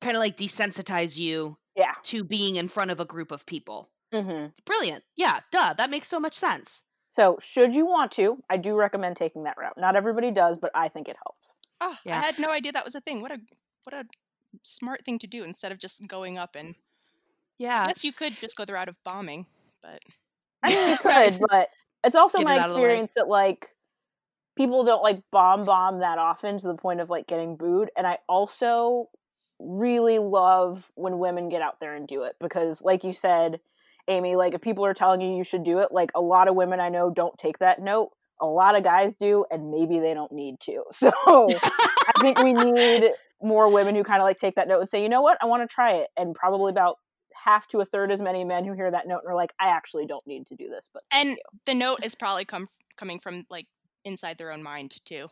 Kind of like desensitize you Yeah. to being in front of a group of people. hmm Brilliant. Yeah, duh. That makes so much sense. So should you want to, I do recommend taking that route. Not everybody does, but I think it helps. Oh, Yeah. I had no idea that was a thing. What a what a smart thing to do instead of just going up and Yeah. yes, you could just go the route of bombing, but I mean, you could, but it's also Get my out of the way. experience that like people don't like bomb bomb that often to the point of like getting booed. And I also really love when women get out there and do it because, like you said, Amy, like if people are telling you you should do it, like a lot of women I know don't take that note. A lot of guys do, and maybe they don't need to. So I think we need more women who kind of like take that note and say, you know what, I want to try it. And probably about half to a third as many men who hear that note and are like, I actually don't need to do this. But and the note is probably come coming from like inside their own mind too.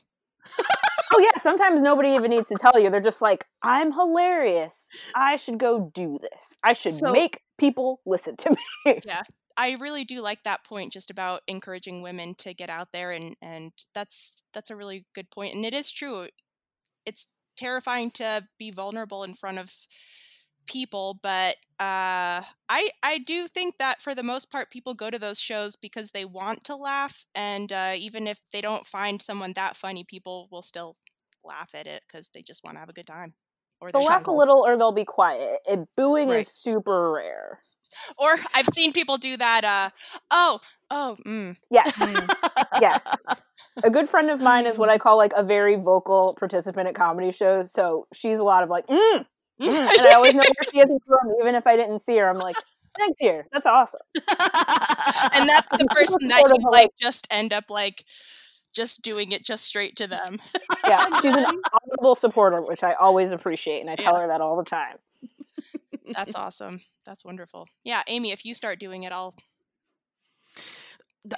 Oh yeah, sometimes nobody even needs to tell you. They're just like, I'm hilarious. I should go do this. I should So- make people listen to me. Yeah. I really do like that point just about encouraging women to get out there and and that's that's a really good point and it is true. It's terrifying to be vulnerable in front of people but uh I I do think that for the most part people go to those shows because they want to laugh and uh even if they don't find someone that funny people will still laugh at it cuz they just want to have a good time or They'll they laugh a little or they'll be quiet. It, booing Right. is super rare. or I've seen people do that uh oh oh mm, Yes. Mm. yes. A good friend of mine is what I call like a very vocal participant at comedy shows. So she's a lot of like, mm, mm, and I always know where she is from, even if I didn't see her. I'm like, Thanks, here. That's awesome. and that's the person that you like just end up like just doing it just straight to them. Yeah, she's an honorable supporter, which I always appreciate, and I tell Yeah. her that all the time. That's awesome. That's wonderful. Yeah, Amy, if you start doing it, I'll.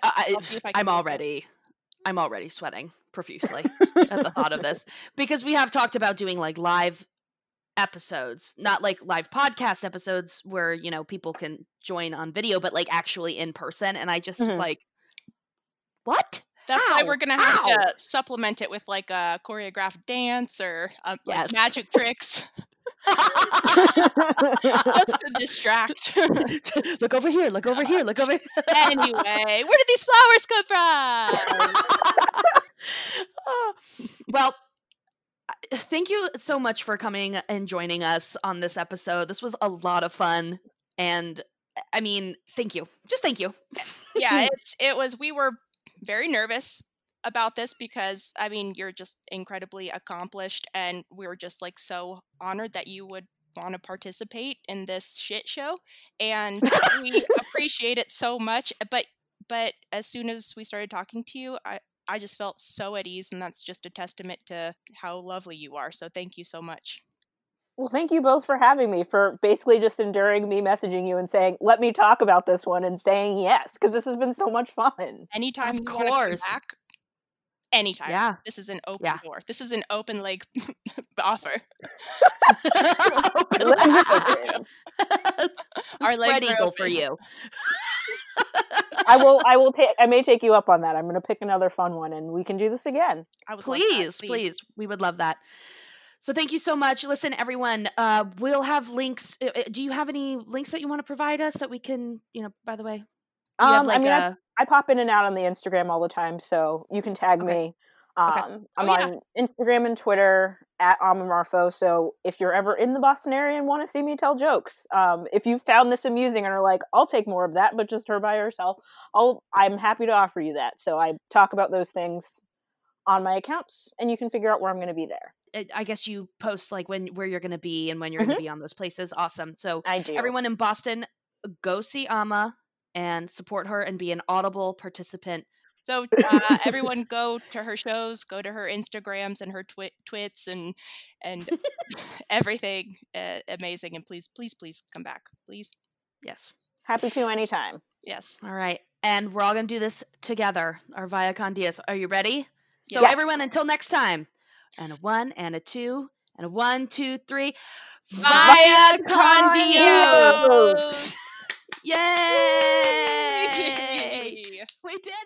I, I'll see if I can I'm do it. already, I'm already sweating profusely at the thought of this because we have talked about doing like live episodes, not like live podcast episodes where you know people can join on video, but like actually in person. And I just was Mhm. like, what? That's why we're gonna have ow. to supplement it with like a choreographed dance or um, like magic tricks, just to distract. look over here! Look over here! Look over. Here. anyway, where did these flowers come from? Well, Uh, thank you so much for coming and joining us on this episode. This was a lot of fun. And uh, I mean, thank you. Just thank you. yeah, it's it was. We were very nervous about this because I mean you're just incredibly accomplished, and we were just like so honored that you would want to participate in this shit show, and we appreciate it so much. But but as soon as we started talking to you, I. I just felt so at ease, and that's just a testament to how lovely you are. So, thank you so much. Well, thank you both for having me, for basically just enduring me messaging you and saying, let me talk about this one and saying yes, because this has been so much fun. Anytime Of you want to come course. back, anytime. Yeah. This is an open Yeah. door. This is an open leg offer. Open Legs leg. open. Our Spread legs are eagle for you. I will. I will take. I may take you up on that. I'm going to pick another fun one, and we can do this again. I would love that, please, please, we would love that. So thank you so much. Listen, everyone, uh, we'll have links. uh, uh, Do you have any links that you want to provide us that we can, you know, by the way? Do you have Um, like I mean, I, a, I pop in and out on the Instagram all the time, so you can tag Okay. me. Um, Okay. I'm Oh, yeah. on Instagram and Twitter at Ammamarfo. So if you're ever in the Boston area and want to see me tell jokes, um, if you found this amusing and are like, I'll take more of that, but just her by herself, I'll I'm happy to offer you that. So I talk about those things on my accounts, and you can figure out where I'm going to be there. uh, I guess you post like when where you're going to be and when you're going to be on those places. Awesome. So I do. everyone in Boston, go see Amma and support her and be an audible participant. So uh, everyone go to her shows, go to her Instagrams and her twi- twits and and everything uh, amazing. And please, please, please come back, please. Yes. Happy to anytime. Yes. All right. And we're all going to do this together. Our Via Con Dias. Are you ready? So Yes. everyone, until next time. And a one and a two and a one, two, three. Via con Condio! Yay! we did it!